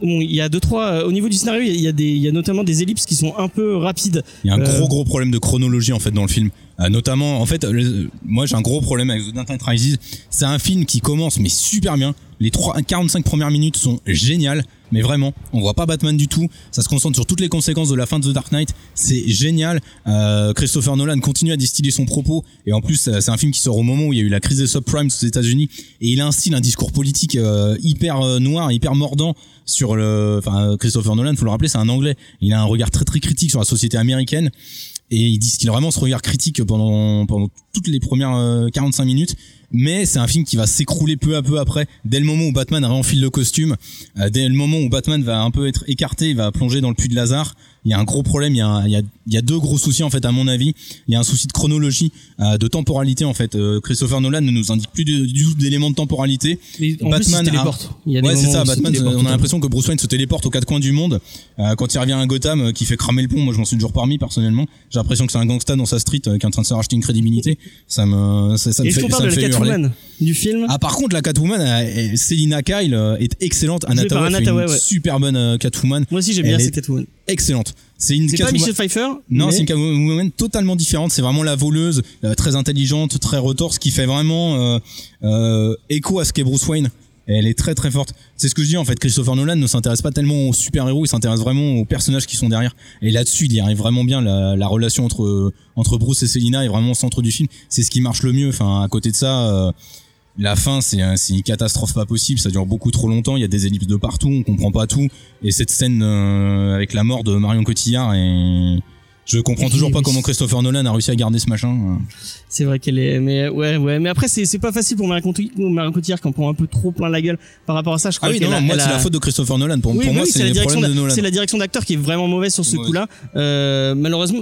bon, il y a deux trois euh, au niveau du scénario il y a des il y a notamment des ellipses qui sont un peu rapides Il y a un Euh, gros gros problème de chronologie en fait dans le film. Euh, notamment, en fait, moi j'ai un gros problème avec The Dark Knight Rises. C'est un film qui commence mais super bien. Les 3, 45 premières minutes sont géniales, mais vraiment, on voit pas Batman du tout. Ça se concentre sur toutes les conséquences de la fin de The Dark Knight. C'est génial. Euh, Christopher Nolan continue à distiller son propos et en plus euh, c'est un film qui sort au moment où il y a eu la crise des subprimes aux États-Unis et il instille un discours politique euh, hyper euh, noir, hyper mordant sur le. Enfin, Christopher Nolan, faut le rappeler, c'est un Anglais. Il a un regard très très critique sur la société américaine et il distille vraiment ce regard critique pendant pendant toutes les premières euh, 45 minutes. Mais c'est un film qui va s'écrouler peu à peu après dès le moment où Batman réenfile le costume euh, dès le moment où Batman va un peu être écarté il va plonger dans le puits de Lazare il y a un gros problème il y a il y a il y a deux gros soucis en fait à mon avis il y a un souci de chronologie euh, de temporalité en fait Euh, Christopher Nolan ne nous indique plus du, tout d'éléments de temporalité mais en Batman plus il se a- téléporte il y a des Ouais, c'est ça, Batman, on a l'impression que Bruce Wayne se téléporte aux quatre coins du monde. Euh, quand il revient à Gotham, euh, qui fait cramer le pont, moi je m'en suis toujours parmi personnellement. J'ai l'impression que c'est un gangsta dans sa street euh, qui est en train de se racheter une crédibilité. Ça me, ça, ça me et fait, je ça parle me de fait. Catwoman du film Ah par contre la Catwoman, euh, Selina Kyle est excellente. Anna Anna fait une ouais. super bonne Catwoman, moi aussi j'aime bien cette Catwoman excellente. C'est une pas. Michelle Pfeiffer Non, mais- c'est une Catwoman totalement différente. C'est vraiment la voleuse, euh, très intelligente, très retorse, qui fait vraiment euh, euh, écho à ce qu'est Bruce Wayne. Et elle est très très forte. C'est ce que je dis en fait. Christopher Nolan ne s'intéresse pas tellement aux super héros, il s'intéresse vraiment aux personnages qui sont derrière. Et là-dessus, il y arrive vraiment bien. La, la relation entre entre Bruce et Selina est vraiment au centre du film. C'est ce qui marche le mieux. Enfin, à côté de ça. euh, la fin, c'est un- une catastrophe pas possible. Ça dure beaucoup trop longtemps. Il y a des ellipses de partout. On comprend pas tout. Et cette scène euh, avec la mort de Marion Cotillard et je comprends toujours pas comment Christopher Nolan a réussi à garder ce machin. C'est vrai qu'elle est, mais ouais, ouais, mais après c'est pas facile pour Marion Cotillard qui en prend un peu trop plein la gueule par rapport à ça. Je crois Ah oui, non, moi c'est a- la faute de Christopher Nolan. Pour, Oui, pour oui, moi, c'est la direction problèmes de d'a- Nolan. C'est la direction d'acteur qui est vraiment mauvaise sur ce Ouais. coup-là. Euh, malheureusement,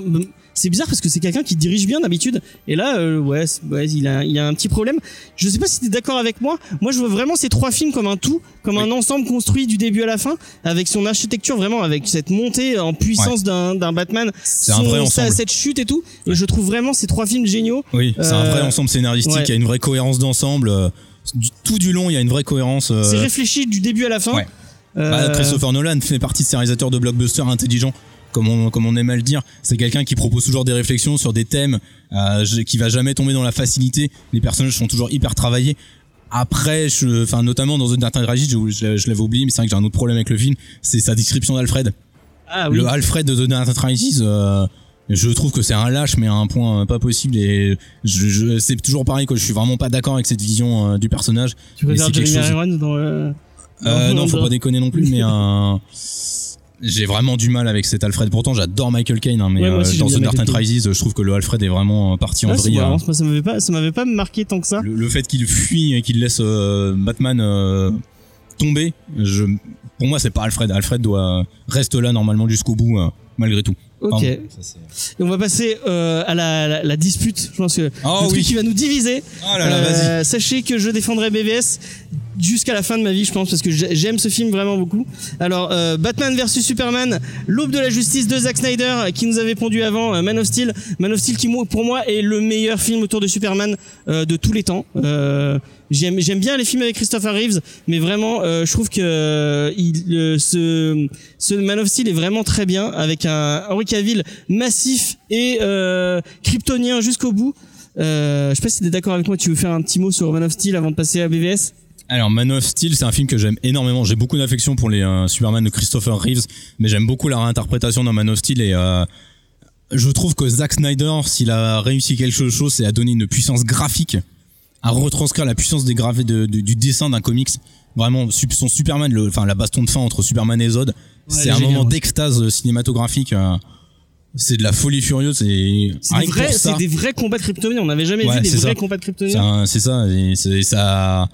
c'est bizarre parce que c'est quelqu'un qui dirige bien d'habitude. Et là, euh, ouais, ouais, il a, il a un petit problème. Je sais pas si t'es d'accord avec moi. Moi, je vois vraiment ces trois films comme un tout, comme un ensemble construit du début à la fin, avec son architecture vraiment, avec cette montée en puissance d'un, d'un Batman, C'est un son- vrai sa- cette chute et tout. Et je trouve vraiment ces trois films géniaux. Oui, c'est un Euh, vrai ensemble scénaristique. Il y a une vraie cohérence d'ensemble. euh, du- tout du long, il y a une vraie cohérence. euh, C'est réfléchi du début à la fin. ouais. Euh, Bah, Christopher Nolan fait partie de ces réalisateurs de blockbusters intelligents, comme on, comme on aime à le dire. C'est quelqu'un qui propose toujours des réflexions sur des thèmes, euh, qui va jamais tomber dans la facilité. Les personnages sont toujours hyper travaillés. Après, je, enfin, notamment dans The Dark Knight Rises, je, je, je l'avais oublié, mais c'est vrai que j'ai un autre problème avec le film, c'est sa description d'Alfred. ah oui. Le Alfred de The Dark Rises, euh, je trouve que c'est un lâche, mais à un point euh, pas possible. Et je, je, c'est toujours pareil, quoi. Je suis vraiment pas d'accord avec cette vision euh, du personnage. tu préfères Jeremy Irons dans le... Euh, non, faut dans- pas déconner non plus, mais euh, (laughs) j'ai vraiment du mal avec cet Alfred. Pourtant, j'adore Michael Caine, hein, mais Ouais, euh, aussi, dans The Dark Knight Rises, je trouve que le Alfred est vraiment euh, parti en Ah, c'est vrille. hein. ça m'avait pas, ça m'avait pas marqué tant que ça. Le, le fait qu'il fuit et qu'il laisse euh, Batman tomber, je, pour moi, c'est pas Alfred. Alfred doit reste là normalement jusqu'au bout, euh, malgré tout. Ok. Et on va passer euh, à la, la, la dispute. Je pense que Oh le truc qui va nous diviser. Oh là là, vas-y. Euh, Sachez que je défendrai BVS jusqu'à la fin de ma vie, je pense, parce que j'ai- j'aime ce film vraiment beaucoup. Alors, euh, Batman vs Superman, l'aube de la justice de Zack Snyder, euh, qui nous avait pondu avant, euh, Man of Steel. Man of Steel qui, pour moi, est le meilleur film autour de Superman euh, de tous les temps. Euh, J'aime j'aime bien les films avec Christopher Reeves, mais vraiment, euh, je trouve que il, ce, ce Man of Steel est vraiment très bien, avec un Henry Cavill massif et kryptonien jusqu'au bout. Je sais pas si t'es d'accord avec moi, tu veux faire un petit mot sur Man of Steel avant de passer à BVS Alors Man of Steel, c'est un film que j'aime énormément. J'ai beaucoup d'affection pour les euh, Superman de Christopher Reeves, mais j'aime beaucoup la réinterprétation dans Man of Steel et euh, je trouve que Zack Snyder, s'il a réussi quelque chose, c'est à donner une puissance graphique, à retranscrire la puissance des gravés de- de- du dessin d'un comics. Vraiment, son Superman, le, enfin la baston de fin entre Superman et Zod, c'est un moment ouais. d'extase cinématographique. euh, c'est de la folie furieuse C'est des vrais, des combats de kryptoniens. On n'avait jamais Ouais, vu des vrais ça. combats de kryptoniens. c'est ça, et ça.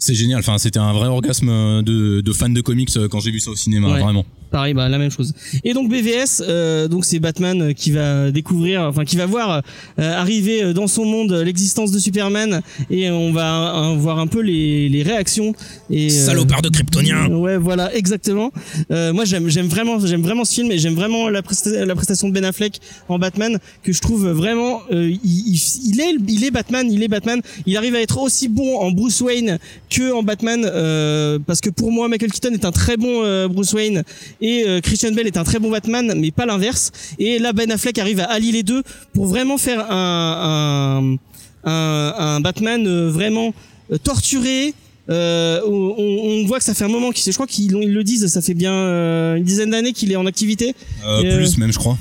C'est génial. Enfin, c'était un vrai orgasme de, de fan de comics euh, quand j'ai vu ça au cinéma, Ouais. vraiment. Pareil, bah la même chose. Et donc BVS, euh, donc c'est Batman qui va découvrir, enfin qui va voir euh, arriver dans son monde l'existence de Superman et on va euh, voir un peu les, les réactions et euh, Salopard de Kryptonien. Ouais, voilà, exactement. Euh, moi, j'aime, j'aime vraiment, j'aime vraiment ce film et j'aime vraiment la, presta- la prestation de Ben Affleck en Batman que je trouve vraiment, euh, il, il, est, il est Batman, il est Batman. Il arrive à être aussi bon en Bruce Wayne que en Batman euh, parce que pour moi, Michael Keaton est un très bon euh, Bruce Wayne et euh, Christian Bale est un très bon Batman, mais pas l'inverse. Et là, Ben Affleck arrive à allier les deux pour vraiment faire un, un, un, un Batman euh, vraiment euh, torturé. Euh, on, on voit que ça fait un moment qu'il, je crois qu'ils le disent, ça fait bien euh, une dizaine d'années qu'il est en activité. Euh, plus même, je crois.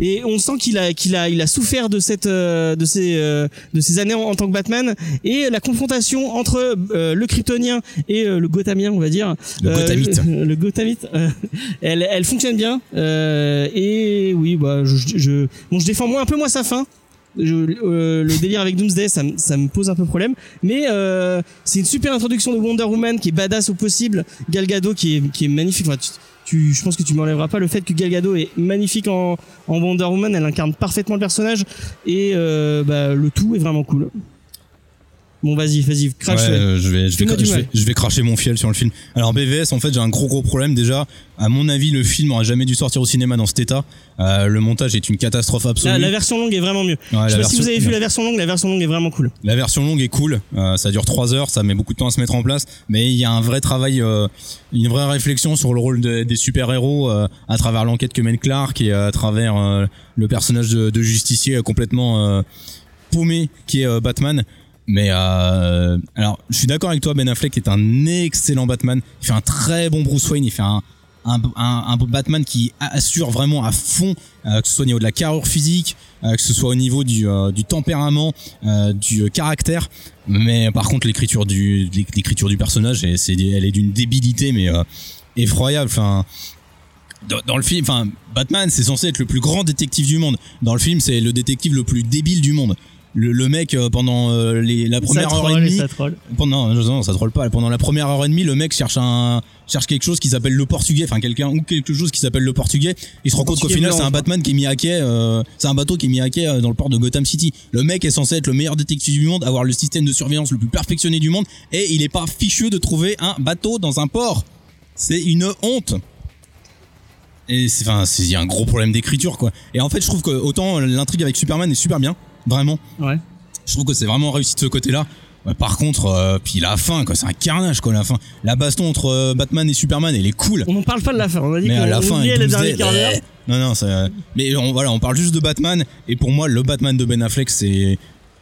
Et on sent qu'il a, qu'il a, il a souffert de cette, euh, de ces, euh, de ces années en, en tant que Batman et la confrontation entre euh, le Kryptonien et le Gothamien, on va dire. Le Gothamite. Le, le Gothamite. elle, elle fonctionne bien. Euh, et oui, bah, je, je, bon, je défends moi un peu moins sa fin. Je, euh, le délire avec Doomsday, ça, me- ça me pose un peu problème. Mais euh, c'est une super introduction de Wonder Woman qui est badass au possible. Gal Gadot qui est, qui est magnifique. Enfin, tu, je pense que tu m'enlèveras pas le fait que Gal Gadot est magnifique en, en Wonder Woman. Elle incarne parfaitement le personnage et euh, bah, le tout est vraiment cool. Bon, vas-y, vas-y, crash. Ouais, euh, je vais, je vais, je vais, je vais cracher mon fiel sur le film. Alors BVS, en fait, j'ai un gros gros problème déjà. À mon avis, le film aurait jamais dû sortir au cinéma dans cet état. Euh, le montage est une catastrophe absolue. La, la version longue est vraiment mieux. Ouais, je sais pas si vous avez vu la version longue, la version longue est vraiment cool. La version longue est cool, euh, ça dure 3 heures, ça met beaucoup de temps à se mettre en place, mais il y a un vrai travail, euh, une vraie réflexion sur le rôle de- des super-héros euh, à travers l'enquête que mène Clark et à travers euh, le personnage de, de justicier complètement euh, paumé qui est Batman. Mais euh, alors, je suis d'accord avec toi, Ben Affleck est un excellent Batman. Il fait un très bon Bruce Wayne. Il fait un un, Batman qui assure vraiment à fond, euh, que ce soit au niveau de la carrure physique, euh, que ce soit au niveau du, euh, du tempérament, du caractère. Mais par contre, l'écriture du l'écriture du personnage, elle, est d'une débilité mais effroyable. Enfin, dans, dans le film, enfin, Batman, c'est censé être le plus grand détective du monde. Dans le film, c'est le détective le plus débile du monde. Le, le mec euh, pendant euh, les, la première ça heure et demie ça troll. pendant non, non, ça troll pas. Pendant la première heure et demie le mec cherche un cherche quelque chose qui s'appelle le portugais. Enfin quelqu'un ou quelque chose qui s'appelle le portugais. Il se rend compte qu'au final c'est un. Batman qui est mis à quai euh, c'est un bateau qui est mis à quai euh, dans le port de Gotham City. Le mec est censé être le meilleur détective du monde avoir le système de surveillance le plus perfectionné du monde et il est pas fichu de trouver un bateau dans un port. C'est une honte. Et c'est enfin c'est- il y a un gros problème d'écriture quoi. Et en fait je trouve que autant l'intrigue avec Superman est super bien vraiment Ouais. je trouve que c'est vraiment réussi de ce côté-là. Par contre, euh, puis la fin, quoi, c'est un carnage, quoi, la fin. La baston entre euh, Batman et Superman, elle est cool. On n'en parle pas de la fin. On a dit qu'on la fin, oubliait il le pousse dernier des- quart d'heure. Non, non, c'est- mais on, voilà, on parle juste de Batman. Et pour moi, le Batman de Ben Affleck, c'est,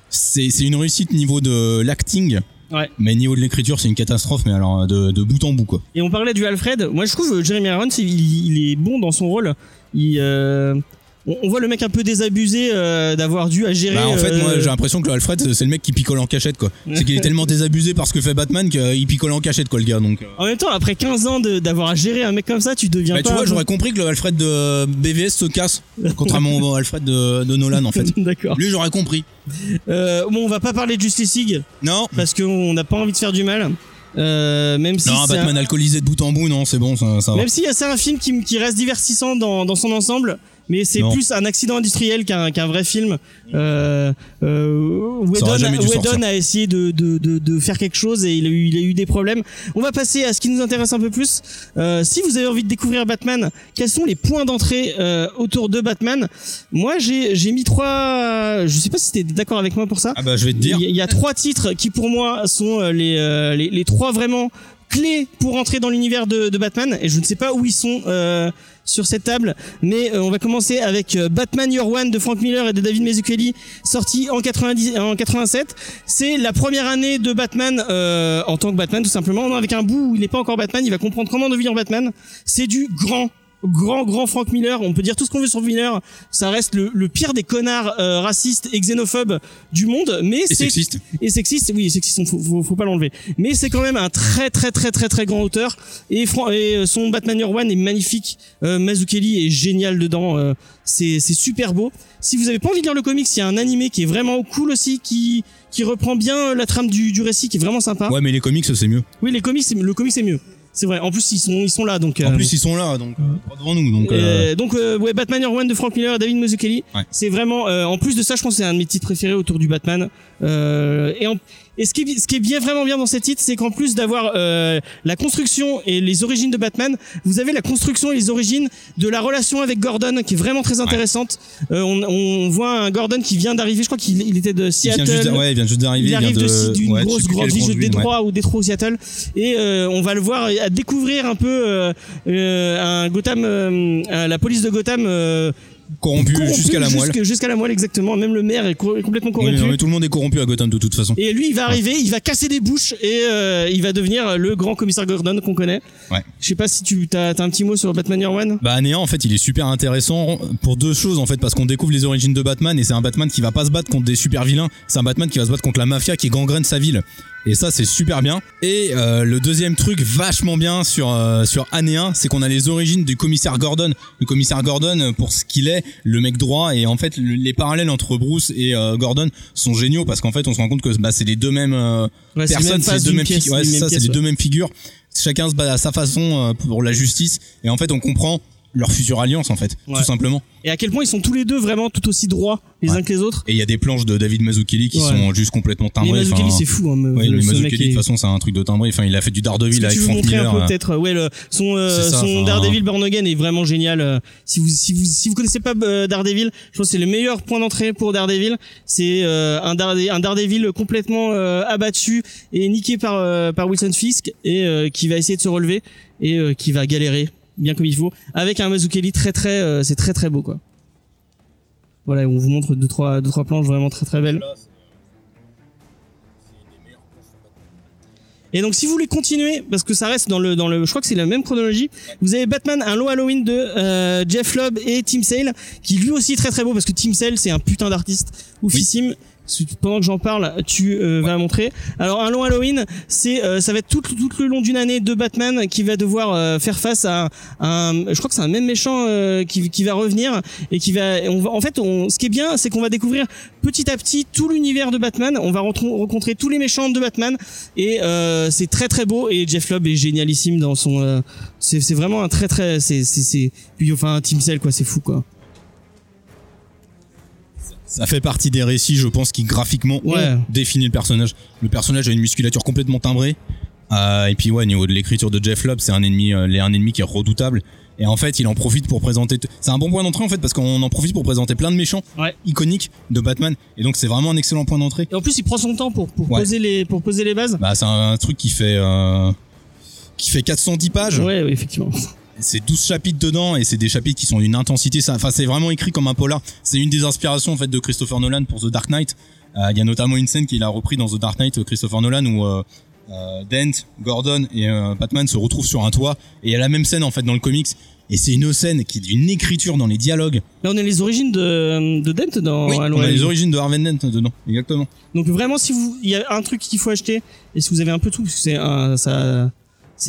c'est, c'est une réussite niveau de l'acting. Ouais. Mais niveau de l'écriture, c'est une catastrophe, mais alors de, de bout en bout, quoi. Et on parlait du Alfred. Moi, je trouve euh, Jeremy Irons, il, il est bon dans son rôle. Il, euh, on, on voit le mec un peu désabusé euh, d'avoir dû à gérer. Bah, en fait, euh, moi, j'ai l'impression que le Alfred, c'est le mec qui picole en cachette, quoi. (laughs) C'est qu'il est tellement désabusé par ce que fait Batman qu'il picole en cachette, quoi, le gars, donc. euh. En même temps, après 15 ans d'avoir à gérer un mec comme ça, tu deviens Bah, pas. tu vois, j'aurais compris que le Alfred de BVS se casse, contrairement au Alfred de, de Nolan, en fait. (laughs) D'accord. Lui, j'aurais compris. Euh, bon, on va pas parler de Justice League Non, parce qu'on n'a pas envie de faire du mal. Euh, même si non, Batman un- alcoolisé de bout en bout, non, c'est bon, ça, ça va. même si c'est un film qui, qui reste divertissant dans, dans son ensemble, mais c'est plus un accident industriel qu'un qu'un vrai film. Euh, euh, Whedon, a essayé de, de, de, de faire quelque chose et il a, eu, il a eu des problèmes. On va passer à ce qui nous intéresse un peu plus. Euh, si vous avez envie de découvrir Batman, quels sont les points d'entrée euh, autour de Batman? Moi, j'ai j'ai mis trois. Je sais pas si t'es d'accord avec moi pour ça. Ah bah, je vais te dire. Il y, a- il y a trois titres qui pour moi sont euh, les, euh, les, les trois vraiment clés pour entrer dans l'univers de, Batman et je ne sais pas où ils sont euh, sur cette table mais euh, on va commencer avec euh, Batman Year One de Frank Miller et de David Mazzucchelli sorti en 90 en 87 c'est la première année de Batman en tant que Batman tout simplement. Avec un bout où il n'est pas encore Batman il va comprendre comment devenir Batman. C'est du grand grand grand Frank Miller on peut dire tout ce qu'on veut sur Miller ça reste le, le pire des connards euh, racistes et xénophobes du monde mais Et c'est sexiste. et sexiste, oui, sexiste, faut, faut, faut pas l'enlever. Mais c'est quand même un très très très très très grand auteur. Et, Fran- et euh, son Batman Year One est magnifique. Euh, Mazzucchelli est génial dedans. euh, c'est super beau. Si vous avez pas envie de lire le comics, il y a un animé qui est vraiment cool aussi, qui qui reprend bien la trame du, du récit, qui est vraiment sympa. Ouais, mais les comics, c'est mieux. Oui, les comics, le comics c'est mieux. C'est vrai. En plus, ils sont ils sont là, donc. En euh, plus, ils sont là, donc, euh, droit devant nous, donc, euh, euh, donc euh, ouais, Batman Year One de Frank Miller et David Mazzucchelli. Ouais. C'est vraiment euh, en plus de ça, je pense que c'est un de mes titres préférés autour du Batman. Euh, et en- et ce qui est, ce qui est bien vraiment bien dans ces titres, c'est qu'en plus d'avoir euh, la construction et les origines de Batman, vous avez la construction et les origines de la relation avec Gordon qui est vraiment très intéressante. Euh, on, on voit un Gordon qui vient d'arriver, je crois qu'il il était de il Seattle. vient juste, ouais, il vient juste d'arriver. Il arrive d'une ouais, grosse quelle ville de. Détroit ou Détroit ou Seattle et euh, on va le voir à découvrir un peu euh, euh, un Gotham euh, euh, la police de Gotham euh, Corrompu corrompu jusqu'à la moelle. jusqu'à la moelle exactement même le maire est co- complètement Oui, corrompu non, mais tout le monde est corrompu à Gotham de toute façon. et lui il va arriver il va casser des bouches et euh, il va devenir le grand commissaire Gordon qu'on connaît Ouais. je sais pas si tu as, un petit mot sur Batman Year One? Bah Néant en fait il est super intéressant pour deux choses en fait parce qu'on découvre les origines de Batman et c'est un Batman qui va pas se battre contre des super vilains, c'est un Batman qui va se battre contre la mafia qui gangrène sa ville. Et ça c'est super bien. Et euh, le deuxième truc vachement bien sur euh, sur Année 1, c'est qu'on a les origines du commissaire Gordon. Le commissaire Gordon euh, pour ce qu'il est, le mec droit et en fait le- les parallèles entre Bruce et euh, Gordon sont géniaux parce qu'en fait on se rend compte que bah, c'est les deux mêmes euh, Ouais, personnes, c'est les deux mêmes pièce, figures. Ouais, d'une c'est même ça, c'est pièce, les ouais. deux mêmes figures. Chacun se bat à sa façon euh, pour la justice et en fait on comprend leur future alliance en fait, Ouais. tout simplement. et à quel point ils sont tous les deux vraiment tout aussi droits les Ouais. uns que les autres Et il y a des planches de David Mazzucchelli qui Ouais. sont juste complètement et timbrées. Mazzucchelli enfin, c'est fou hein, Ouais, le- mec Mazzucchelli de toute façon c'est un truc de timbré. Enfin, il a fait du Daredevil avec Frank montrer Miller. un peu euh, peut-être ouais le son euh, ça, son enfin, Daredevil Born Again est vraiment génial euh, si vous si vous si vous connaissez pas euh, Daredevil je pense que c'est le meilleur point d'entrée pour Daredevil c'est euh, un Darede- un Daredevil complètement euh, abattu et niqué par euh, par Wilson Fisk et euh, qui va essayer de se relever et euh, qui va galérer bien comme il faut avec un Mazzucchelli très très euh, c'est très très beau quoi voilà on vous montre deux trois deux trois planches vraiment très très belles Et donc si vous voulez continuer, parce que ça reste dans le dans le, je crois que c'est la même chronologie. Vous avez Batman, un low Halloween de euh, Jeff Lobb et Tim Sale, qui lui aussi est très très beau parce que Tim Sale c'est un putain d'artiste oufissime. Pendant que j'en parle, tu euh, vas montrer. Alors un long Halloween, c'est euh, ça va être tout, tout le long d'une année de Batman qui va devoir euh, faire face à un, je crois que c'est un même méchant qui, qui va revenir et qui va, on va en fait, on, ce qui est bien, c'est qu'on va découvrir petit à petit tout l'univers de Batman. On va rencontrer tous les méchants de Batman et c'est très très beau et Jeff Lobb est génialissime dans son, c'est vraiment un très très, c'est c'est enfin Team Cell quoi, c'est fou quoi ça fait partie des récits, je pense, qui graphiquement ont défini le personnage. Le personnage a une musculature complètement timbrée. Euh, et puis ouais, au niveau de l'écriture de Jeff Lobb, c'est un ennemi, euh, un ennemi qui est redoutable. Et en fait, il en profite pour présenter. C'est un bon point d'entrée en fait parce qu'on en profite pour présenter plein de méchants iconiques de Batman. Et donc c'est vraiment un excellent point d'entrée. Et en plus, il prend son temps pour, pour poser les pour poser les bases. Bah c'est un, truc qui fait euh, qui fait 410 pages. Ouais, effectivement c'est 12 chapitres dedans et c'est des chapitres qui sont d'une intensité. Enfin c'est vraiment écrit comme un polar. C'est une des inspirations en fait de Christopher Nolan pour The Dark Knight. Euh, il y a notamment une scène qu'il a repris dans The Dark Knight Christopher Nolan où euh, euh, Dent Gordon et Batman se retrouvent sur un toit et il y a la même scène en fait dans le comics. Et c'est une scène qui est d'une écriture dans les dialogues. Là, on a les origines de, de Dent dans oui, on a les origines de Harvey Dent dedans, exactement. Donc vraiment, si vous, il y a un truc qu'il faut acheter, et si vous avez un peu tout, parce que c'est un, ça,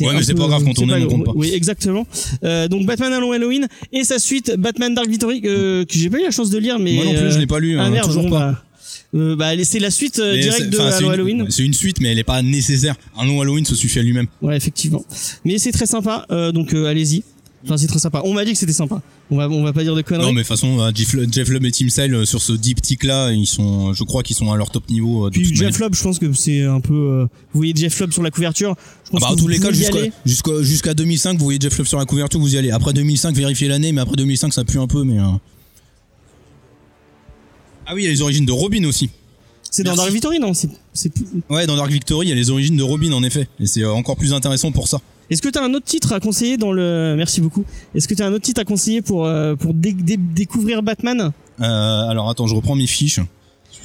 Ouais, mais c'est pas grave quand on aime, on compte pas. Oui, exactement. Euh, donc Batman Long Halloween et sa suite Batman Dark Victory que j'ai pas eu la chance de lire, mais moi non plus, je l'ai pas lu. Ah hein, merde, toujours pas. Bah, euh, bah, c'est la suite euh, directe de Halloween. C'est une suite, mais elle est pas nécessaire. Un long Halloween se suffit à lui-même. Ouais, effectivement. Mais c'est très sympa, euh, donc euh, allez-y. Enfin, c'est très sympa. On m'a dit que c'était sympa. On va, on va pas dire de conneries. Non, mais de toute façon, euh, Jeff, Lubb et Tim Sale euh, sur ce diptyque là, ils sont, je crois qu'ils sont à leur top niveau. Euh, Puis Jeff je pense que c'est un peu. vous voyez Jeff Lubb sur la couverture. Je pense ah bah, que tous les cas, jusqu'à jusqu'à 2005, vous voyez Jeff Lubb sur la couverture, vous y allez. Après 2005, vérifiez l'année, mais après 2005, ça pue un peu, mais. Ah oui, il y a les origines de Robin aussi. C'est dans Dark Victory, non? C'est, Ouais, dans Dark Victory, il y a les origines de Robin, en effet. Et c'est encore plus intéressant pour ça. Est-ce que tu as un autre titre à conseiller dans le Merci beaucoup. Est-ce que tu as un autre titre à conseiller pour euh, pour découvrir Batman? Euh, Alors attends, je reprends mes fiches.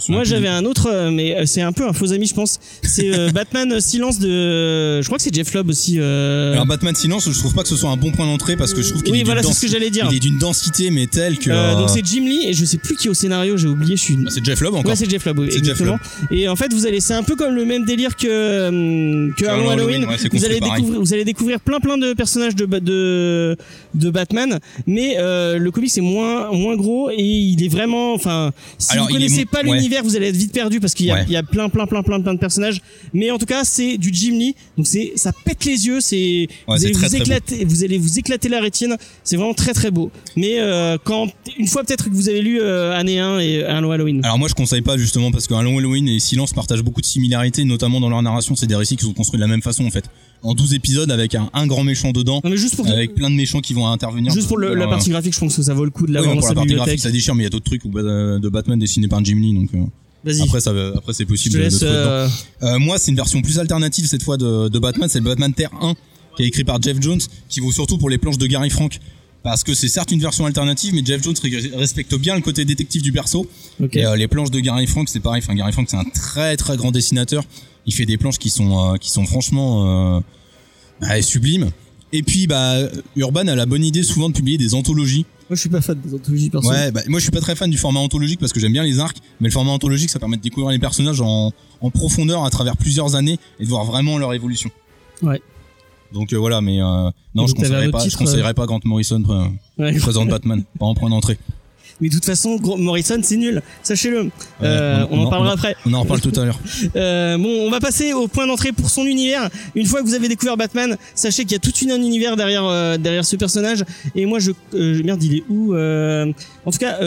Moi j'avais un autre, euh, mais euh, c'est un peu un faux ami je pense. C'est euh, (laughs) Batman Silence de, je crois que c'est Jeff Lobb aussi. Alors Batman Silence, je trouve pas que ce soit un bon point d'entrée parce que je trouve qu'il oui, voilà, c'est ce que j'allais dire. Il est d'une densité mais telle que. donc c'est Jim Lee et je sais plus qui est au scénario, j'ai oublié. Je suis. Bah, c'est Jeff Lobb encore. Ouais, c'est Jeff Lobb. Oui, exactement. Et en fait vous allez, c'est un peu comme le même délire que que Halloween. vous allez découvrir, vous allez découvrir plein plein de personnages de de de Batman, mais le comic c'est moins moins gros et il est vraiment, enfin, si vous connaissez pas l'univers, vous allez être vite perdu parce qu'il y, a, il y a plein, plein, plein, plein, plein de personnages. Mais en tout cas, c'est du Jim Lee. Donc c'est, ça pète les yeux. C'est, vous allez vous éclater, vous allez vous éclater la rétine. C'est vraiment très, très beau. Mais euh, quand, une fois peut-être que vous avez lu euh, Année 1 et Un long Halloween. Alors moi, je conseille pas justement parce qu'un long Halloween et Silence partagent beaucoup de similarités, notamment dans leur narration. C'est des récits qui sont construits de la même façon en fait en 12 épisodes avec un, un grand méchant dedans mais juste pour avec plein de méchants qui vont intervenir juste pour la partie graphique je pense que ça vaut le coup de l'avoir oui, dans la partie graphique ça déchire mais il y a d'autres trucs de Batman dessinés par Jim Lee donc euh. Après, ça, après c'est possible. de, euh... Euh, moi, c'est une version plus alternative cette fois de, de Batman. C'est le Batman Terre 1 qui est écrit par Jeff Jones, qui vaut surtout pour les planches de Gary Frank. Parce que c'est certes une version alternative, mais Jeff Jones respecte bien le côté détective du perso. Okay. Et euh, les planches de Gary Frank, c'est pareil. Enfin, Gary Frank, c'est un très très grand dessinateur. Il fait des planches qui sont euh, qui sont franchement euh, bah, sublimes. Et puis, bah, Urban a la bonne idée souvent de publier des anthologies. Moi, je suis pas fan des anthologies personnelles. Ouais, bah, moi, je suis pas très fan du format anthologique parce que j'aime bien les arcs, mais le format anthologique, ça permet de découvrir les personnages en, en profondeur à travers plusieurs années et de voir vraiment leur évolution. Ouais. Donc euh, voilà, mais euh, non, je conseillerais pas, je conseillerais pas Grant Morrison ouais. présente Batman, pas en point d'entrée. Mais de toute façon, Morrison, c'est nul. Sachez-le. Euh, on, on, en parlera après. On en reparle tout à l'heure. (laughs) Euh, bon, on va passer au point d'entrée pour son univers. Une fois que vous avez découvert Batman, sachez qu'il y a tout une, un univers derrière euh, derrière ce personnage. Et moi, je euh, merde, il est où euh, En tout cas,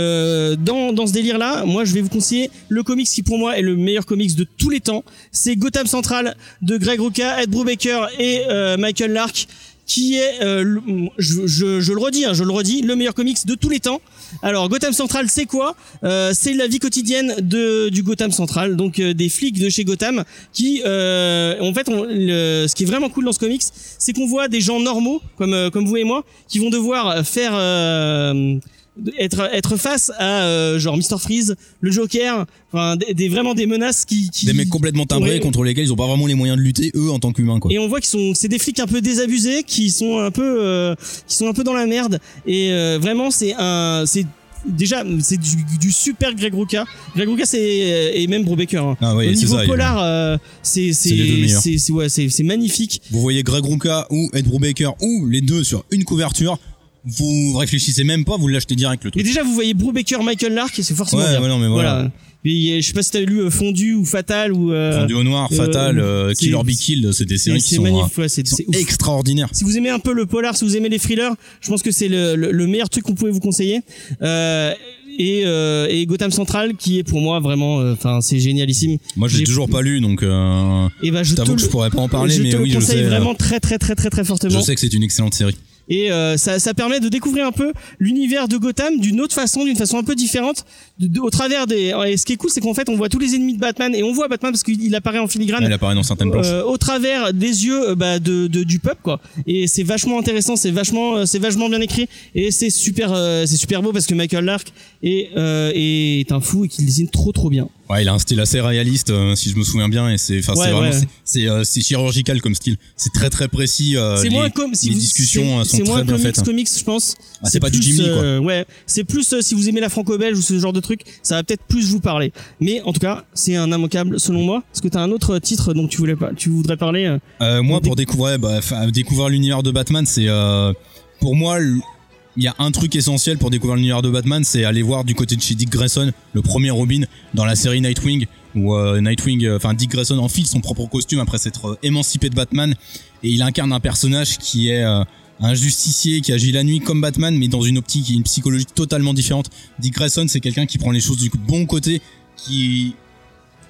dans dans ce délire-là, moi, je vais vous conseiller le comics qui pour moi est le meilleur comics de tous les temps. C'est Gotham Central de Greg Rucka, Ed Brubaker et Michael Lark qui est, euh, je, je, je, le redis, hein, je le redis, le meilleur comics de tous les temps. Alors Gotham Central, c'est quoi? Euh, C'est la vie quotidienne de du Gotham Central, donc euh, des flics de chez Gotham qui, euh, en fait, on, le, ce qui est vraiment cool dans ce comics, c'est qu'on voit des gens normaux comme euh, comme vous et moi qui vont devoir faire être être face à euh, genre Mister Freeze, le Joker, enfin des, des, vraiment des menaces qui, qui des mecs complètement timbrés contre lesquels ils ont pas vraiment les moyens de lutter eux en tant qu'humains quoi. Et on voit qu'ils sont c'est des flics un peu désabusés qui sont un peu euh, qui sont un peu dans la merde et euh, vraiment c'est un c'est déjà c'est du, du super Greg Rucka. Greg Rucka c'est et même Brubaker. Hein. Ah oui, Au c'est niveau ça. polar, euh, c'est C'est c'est ouais, c'est c'est magnifique. Vous voyez Greg Rucka ou Ed Brubaker ou les deux sur une couverture, vous réfléchissez même pas, vous l'achetez direct le Et truc. déjà vous voyez Brubaker, Michael Lark, et c'est forcément Ouais, bien. ouais, non, mais voilà. Et, je sais pas si t'as lu euh, Fondu ou Fatal ou. euh, Fondu au noir, euh, Fatal, euh, c'est- Killer Be Killed, c'est des séries qui c'est sont, magnifique, euh, ouais, c'est qui sont extraordinaires. Si vous aimez un peu le polar, si vous aimez les thrillers, je pense que c'est le, le, le meilleur truc qu'on pouvait vous conseiller. Euh, et, euh, et Gotham Central, qui est pour moi vraiment, euh, enfin, c'est génialissime. Moi, je l'ai J'ai- toujours pas lu, donc euh, Et bah, je je t'avoue que je pourrais pas en parler, je mais te oui, le je conseille sais. euh, vraiment très très très très très Je fortement. sais que c'est une excellente série. Et euh, ça, ça permet de découvrir un peu l'univers de Gotham d'une autre façon, d'une façon un peu différente, de- de- au travers des. Et ce qui est cool, c'est qu'en fait, on voit tous les ennemis de Batman et on voit Batman parce qu'il il apparaît en filigrane. Elle apparaît dans certaines planches. Euh, au travers des yeux euh, bah, de, de- du peuple quoi et c'est vachement intéressant c'est vachement euh, c'est vachement bien écrit et c'est super euh, c'est super beau parce que Michael Lark est euh, est un fou et qu'il dessine trop trop bien Ouais, il a un style assez réaliste, euh, si je me souviens bien, et c'est, enfin, Ouais, c'est vraiment, ouais. c'est- c'est, euh, chirurgical comme style. C'est très très précis. euh, c'est moins comme si les vous- discussions c'est- euh, sont très moins bien comics faites. hein. comics je pense Ah, c'est pas du Jimmy, quoi. euh, ouais c'est plus si vous aimez la franco-belge ou ce genre de truc ça va peut-être plus vous parler mais en tout cas c'est un immanquable selon moi est-ce que t'as un autre titre dont tu voulais pas tu voudrais parler moi, Pour découvrir, bah, découvrir l'univers de Batman, c'est, euh, pour moi, il y a un truc essentiel pour découvrir l'univers de Batman, c'est aller voir du côté de chez Dick Grayson, le premier Robin, dans la série Nightwing, où euh, Nightwing, euh, enfin Dick Grayson enfile son propre costume après s'être euh, émancipé de Batman, et il incarne un personnage qui est un justicier qui agit la nuit comme Batman, mais dans une optique et une psychologie totalement différente. Dick Grayson, c'est quelqu'un qui prend les choses du bon côté, qui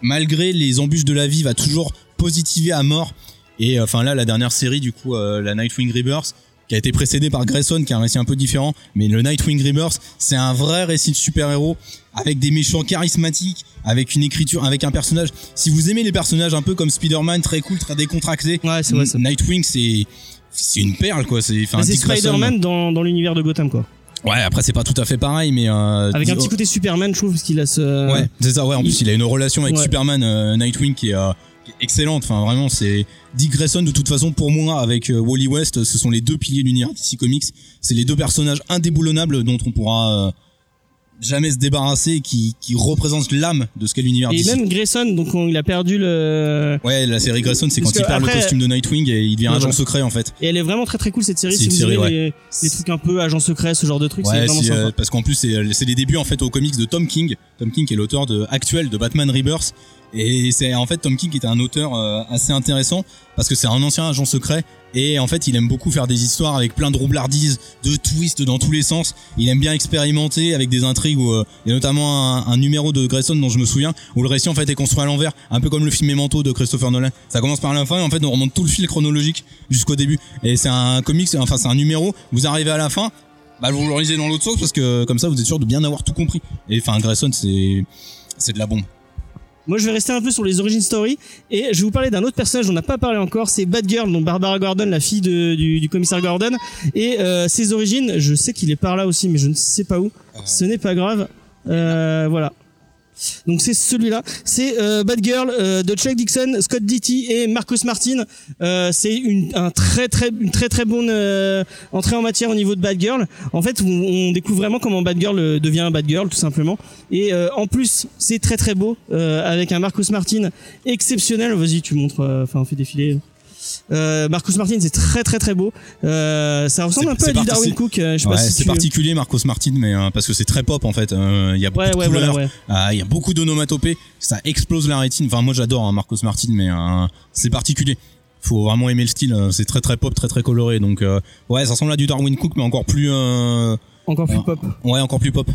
malgré les embûches de la vie, va toujours positiver à mort. Et enfin là, la dernière série, du coup, la Nightwing Rebirth, qui a été précédée par Grayson, qui a un récit un peu différent, mais le Nightwing Rebirth, c'est un vrai récit de super-héros avec des méchants charismatiques, avec une écriture, avec un personnage. Si vous aimez les personnages un peu comme Spider-Man, très cool, très décontracté, ouais c'est vrai ça Nightwing, c'est c'est une perle quoi. C'est. Spider-Man dans, dans l'univers de Gotham quoi Ouais, après c'est pas tout à fait pareil, mais euh, avec un petit côté Superman je trouve parce qu'il a ce Ouais, c'est ça. Ouais, en plus, il a une relation avec Ouais. Superman, euh, Nightwing qui est, euh, est excellente. Enfin, vraiment, c'est Dick Grayson de toute façon pour moi avec euh, Wally West, ce sont les deux piliers de l'univers DC Comics. C'est les deux personnages indéboulonnables dont on pourra euh, jamais se débarrasser, et qui qui représentent l'âme de ce qu'est l'univers Et DC. même Grayson, donc on- il a perdu le. Ouais, la série Grayson, c'est quand il perd le costume de Nightwing et il devient Ouais, agent secret en fait. Et elle est vraiment très très cool cette série. C'est Si une vous série, ouais. les, les trucs un peu agent secret, ce genre de trucs, c'est vraiment sympa. euh, parce qu'en plus c'est c'est les débuts en fait aux comics de Tom King. Tom King est l'auteur de actuel de Batman Rebirth et c'est en fait Tom King était un auteur euh, assez intéressant parce que c'est un ancien agent secret et en fait il aime beaucoup faire des histoires avec plein de roublardises, de twists dans tous les sens. Il aime bien expérimenter avec des intrigues où euh, il y a notamment un, un numéro de Grayson dont je me souviens où le récit en fait est construit à l'envers, un peu comme le film Memento de Christopher Nolan. Ça commence par la fin et en fait on remonte tout le fil chronologique jusqu'au début et c'est un comics, enfin c'est un numéro. Vous arrivez à la fin, bah vous le lisez dans l'autre sens parce que comme ça vous êtes sûr de bien avoir tout compris. Et enfin Grayson c'est c'est de la bombe. Moi, je vais rester un peu sur les origin story et je vais vous parler d'un autre personnage dont on n'a pas parlé encore. C'est Batgirl, donc Barbara Gordon, la fille de- du, du commissaire Gordon. Et euh, ses origines, je sais qu'il est par là aussi, mais je ne sais pas où. Ce n'est pas grave. Euh, voilà. Donc c'est celui-là, c'est euh, Batgirl euh, de Chuck Dixon, Scott Ditty et Marcus Martin. Euh, c'est une un très très une très très bonne euh, entrée en matière au niveau de Batgirl. En fait, on, on découvre vraiment comment Batgirl euh, devient Batgirl tout simplement. Et en plus, c'est très très beau avec un Marcus Martin exceptionnel. Vas-y, tu montres, enfin, on fait défiler. Euh, Marcus Martin, c'est très très très beau. Euh, ça ressemble un peu à du Darwin Cook. euh, je sais Ouais, si c'est particulier Marcos Martin mais euh, parce que c'est très pop en fait. Euh, Il y a beaucoup Ouais, de ouais, couleurs, voilà. Ah, il y a beaucoup d'onomatopées, ça explose la rétine. Enfin moi j'adore hein, Marcos Martin mais euh, c'est particulier. Faut vraiment aimer le style, c'est très très pop, très très coloré. Donc euh, ouais, ça ressemble à du Darwin Cook mais encore plus euh, Encore plus pop. ouais, encore plus pop.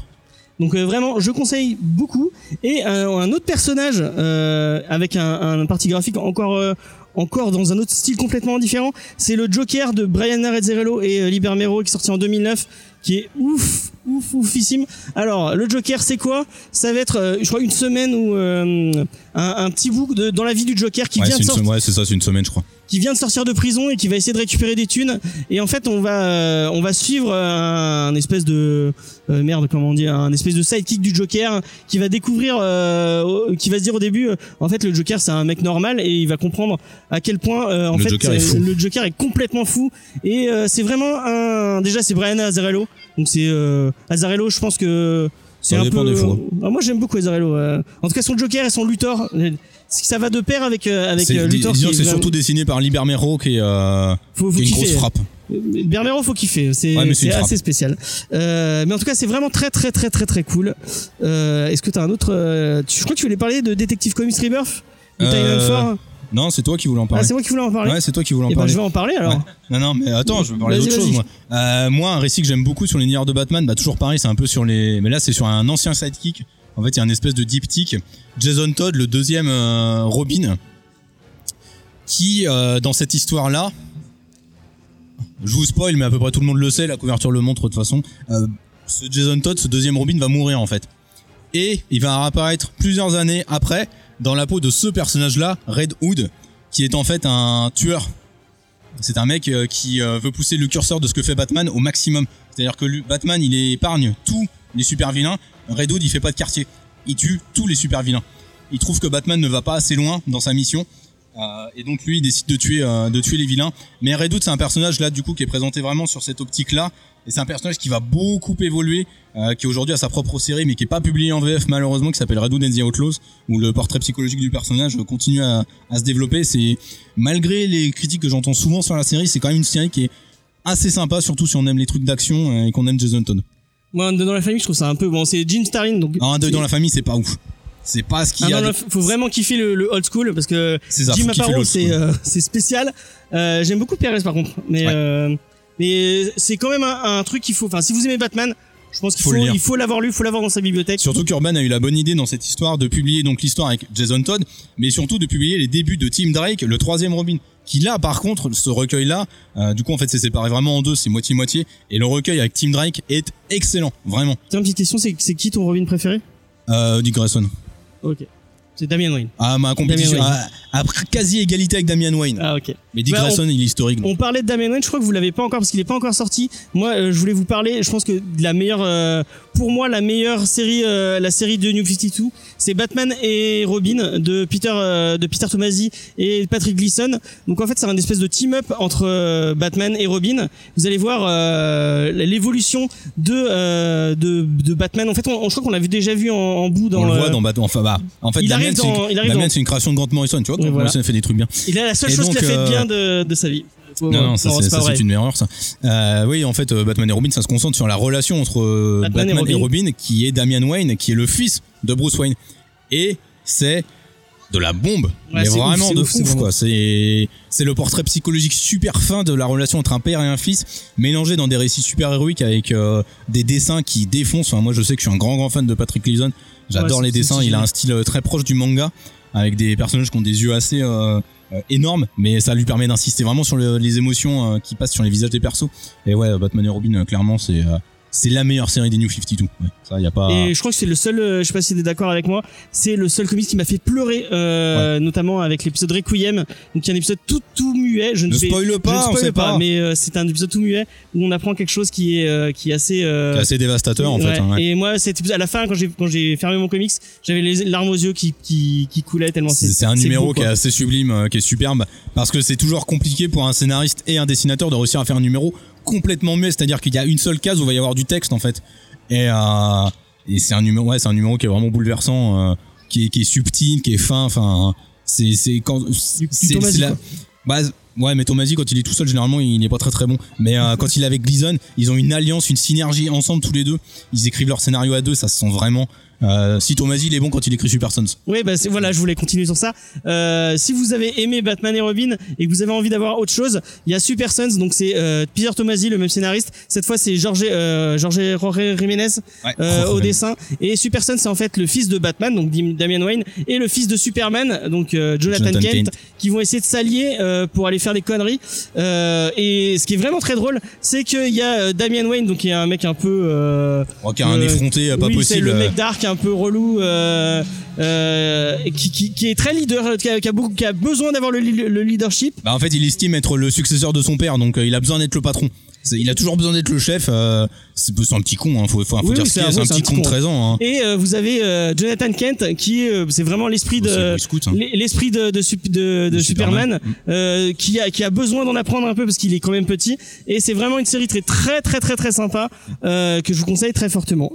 Donc euh, vraiment, je conseille beaucoup. Et euh, un autre personnage euh, avec un, un parti graphique encore euh, encore dans un autre style complètement différent, c'est le Joker de Brian Azzarello et euh, Liber Mero qui est sorti en 2009, qui est ouf, ouf, oufissime. Alors le Joker, c'est quoi? Ça va être, euh, je crois, une semaine ou euh, un, un petit bout de, dans la vie du Joker qui Ouais, vient de sortir ouais, c'est ça, c'est une semaine je crois. qui vient de sortir de prison et qui va essayer de récupérer des thunes. Et en fait, on va, euh, on va suivre un, un espèce de euh, merde, comment on dit, un espèce de sidekick du Joker qui va découvrir, euh, qui va se dire au début, euh, en fait, le Joker c'est un mec normal et il va comprendre à quel point, euh, en Le fait, Joker le Joker est complètement fou. Et euh, c'est vraiment un, déjà c'est Brian Azzarello, donc c'est euh, Azarello, je pense que c'est un peu. des fois. Ah, moi, j'aime beaucoup Azarello. En tout cas, son Joker et son Luthor, ça va de pair avec euh, avec euh, Luthor. disons c'est est surtout dessiné par Libermero qui est, Faut- faut qui est une grosse frappe. Bermero, faut kiffer. C'est Ouais, assez spécial. Euh, mais en tout cas, c'est vraiment très très très très très cool. Euh, Est-ce que t'as un autre euh, tu- Je crois que tu voulais parler de Detective Comics Rebirth de. Non, c'est toi qui voulais en Ah, parler. c'est moi qui voulais en parler. ouais, c'est toi qui voulais en Et ben, parler. je vais en parler alors. Ouais. Non, non, mais attends, je veux parler d'autre chose, moi. Euh, moi, un récit que j'aime beaucoup sur l'univers de Batman, bah, toujours pareil, c'est un peu sur les, mais là, c'est sur un ancien sidekick. En fait, il y a une espèce de diptyque. Jason Todd, le deuxième euh, Robin, qui, euh, dans cette histoire-là, je vous spoil, mais à peu près tout le monde le sait, la couverture le montre de toute façon, ce Jason Todd, ce deuxième Robin, va mourir, en fait. Et il va apparaître plusieurs années après, dans la peau de ce personnage-là, Red Hood, qui est en fait un tueur c'est un mec euh, qui euh, veut pousser le curseur de ce que fait Batman au maximum. C'est-à-dire que Batman, il épargne tous les super vilains. Red Hood, il fait pas de quartier. Il tue tous les super vilains. Il trouve que Batman ne va pas assez loin dans sa mission. Euh, et donc lui, il décide de tuer, de tuer les vilains. Mais Red Hood, c'est un personnage là, du coup, qui est présenté vraiment sur cette optique-là. Et c'est un personnage qui va beaucoup évoluer, euh, qui aujourd'hui a sa propre série, mais qui est pas publié en VF malheureusement, qui s'appelle Red Hood and the Outlaws, où le portrait psychologique du personnage continue à, à se développer. C'est malgré les critiques que j'entends souvent sur la série, c'est quand même une série qui est assez sympa, surtout si on aime les trucs d'action euh, et qu'on aime Jason Todd. Moi, un Deux dans la famille, je trouve ça un peu bon. C'est Jim Starlin, donc. Un deuil dans la famille, c'est pas ouf. C'est pas ce qu'il Ah y a. non, faut vraiment kiffer le, le old school parce que C'est ça, Jim Aparo c'est euh, c'est spécial. Euh, J'aime beaucoup Perez par contre, mais Ouais. Euh, mais c'est quand même un, un truc qu'il faut. Enfin, si vous aimez Batman, je pense qu'il Faut il faut l'avoir lu, il faut l'avoir dans sa bibliothèque. Surtout qu'Urban a eu la bonne idée dans cette histoire de publier donc l'histoire avec Jason Todd, mais surtout de publier les débuts de Tim Drake, le troisième Robin. Qui là, par contre, ce recueil-là, euh, du coup en fait c'est séparé vraiment en deux, c'est moitié-moitié, et le recueil avec Tim Drake est excellent, vraiment. Tiens, petite question, c'est c'est qui ton Robin préféré? Euh, Dick Grayson. Ok, c'est Damian Wayne. Ah, ma compétition, à, à quasi égalité avec Damian Wayne. Ah ok. mais Dick bah, Grayson, il est historique. donc. On parlait de Damian Wayne, je crois que vous l'avez pas encore parce qu'il est pas encore sorti. Moi, euh, je voulais vous parler. Je pense que de la meilleure, euh, pour moi, la meilleure série, euh, la série de New 52, c'est Batman et Robin de Peter, euh, de Peter Tomasi et Patrick Gleason. Donc en fait, c'est un espèce de team-up entre euh, Batman et Robin. Vous allez voir euh, l'évolution de, euh, de de Batman. En fait, on, on- je crois qu'on l'avait déjà vu en, en bout dans. on le voit dans Batman. Enfin, bah, en fait, il arrive c'est une- dans- il arrive Damian, dans- c'est une création de Grant Morrison. Tu vois, Grant voilà. Morrison fait des trucs bien. Il a la seule Et chose qu'il a fait de bien de, de sa vie. Non, non, ça, c'est, ça, une erreur, ça. Euh, oui, en fait, euh, Batman et Robin, ça se concentre sur la relation entre euh, Batman Batman, et et, Robin. Qui est Damian Wayne, qui est le fils de Bruce Wayne. Et c'est de la bombe. Ouais, mais vraiment ouf, de ouf, c'est ouf, vraiment quoi. C'est, c'est le portrait psychologique super fin de la relation entre un père et un fils, mélangé dans des récits super héroïques avec euh, des dessins qui défoncent. Enfin, moi, je sais que je suis un grand, grand fan de Patrick Gleason. J'adore Ouais, les dessins. Il a un style très proche du manga, avec des personnages qui ont des yeux assez euh, euh, énormes, mais ça lui permet d'insister vraiment sur le- les émotions euh, qui passent sur les visages des persos. Et ouais, Batman et Robin, euh, clairement, c'est c'est la meilleure série des New 52. Ouais, ça, y a pas. Et je crois que c'est le seul, euh, je sais pas si t'es d'accord avec moi, c'est le seul comics qui m'a fait pleurer, euh, notamment avec l'épisode Requiem. Donc il y a un épisode tout tout muet. Je ne, Ne spoile je pas, ne on spoil sait pas. mais euh, c'est un épisode tout muet où on apprend quelque chose qui est euh, qui est assez. euh, C'est assez dévastateur, en ouais. fait. hein, ouais. Et moi, cet épisode, à la fin, quand j'ai quand j'ai fermé mon comics, j'avais les larmes aux yeux qui qui, qui coulaient tellement C'est c'est un numéro beau, qui est assez sublime, qui est superbe, parce que c'est toujours compliqué pour un scénariste et un dessinateur de réussir à faire un numéro complètement muet, c'est-à-dire qu'il y a une seule case où il va y avoir du texte en fait. Et, euh, et c'est un numéro, ouais, c'est un numéro qui est vraiment bouleversant, euh, qui, est, qui est subtil, qui est fin. Enfin, c'est c'est quand c'est la- bah, ouais, mais Tomasi quand il est tout seul, généralement, il n'est pas très très bon. Mais euh, quand il est avec Gleason, ils ont une alliance, une synergie ensemble tous les deux. Ils écrivent leur scénario à deux, ça se sent vraiment. Euh, si Tomasi il est bon quand il écrit Super Sons. Oui, bah c'est- voilà, je voulais continuer sur ça. Euh, si vous avez aimé Batman et Robin et que vous avez envie d'avoir autre chose, il y a Super Sons, donc c'est euh, Peter Tomasi, le même scénariste. Cette fois, c'est Jorge euh, Jorge Jiménez Ouais, euh, au dessin. Et Super Sons, c'est en fait le fils de Batman, donc Damian Wayne, et le fils de Superman, donc euh, Jonathan, Jonathan Kent, Kent. qui vont essayer de s'allier euh, pour aller faire des conneries. Euh, et ce qui est vraiment très drôle, c'est qu'il y a Damian Wayne, donc qui est un mec un peu euh, Oh, qui a un effronté pas oui, possible. C'est le mec dark, un peu relou, euh, euh, qui, qui, qui est très leader, qui a, qui a beaucoup, qui a besoin d'avoir le, leadership. Bah, en fait, il estime être le successeur de son père, donc euh, il a besoin d'être le patron. Il a toujours besoin d'être le chef. euh, c'est un petit con, hein, faut, faut, Oui, dire oui, c'est un- petit con de con. 13 ans. Hein. Et euh, vous avez euh, Jonathan Kent, qui euh, c'est vraiment l'esprit C'est de hein. l'e- l'esprit de, de, de, Superman, Superman. euh, qui a qui a besoin d'en apprendre un peu parce qu'il est quand même petit. Et c'est vraiment une série très très très très très sympa euh, que je vous conseille très fortement.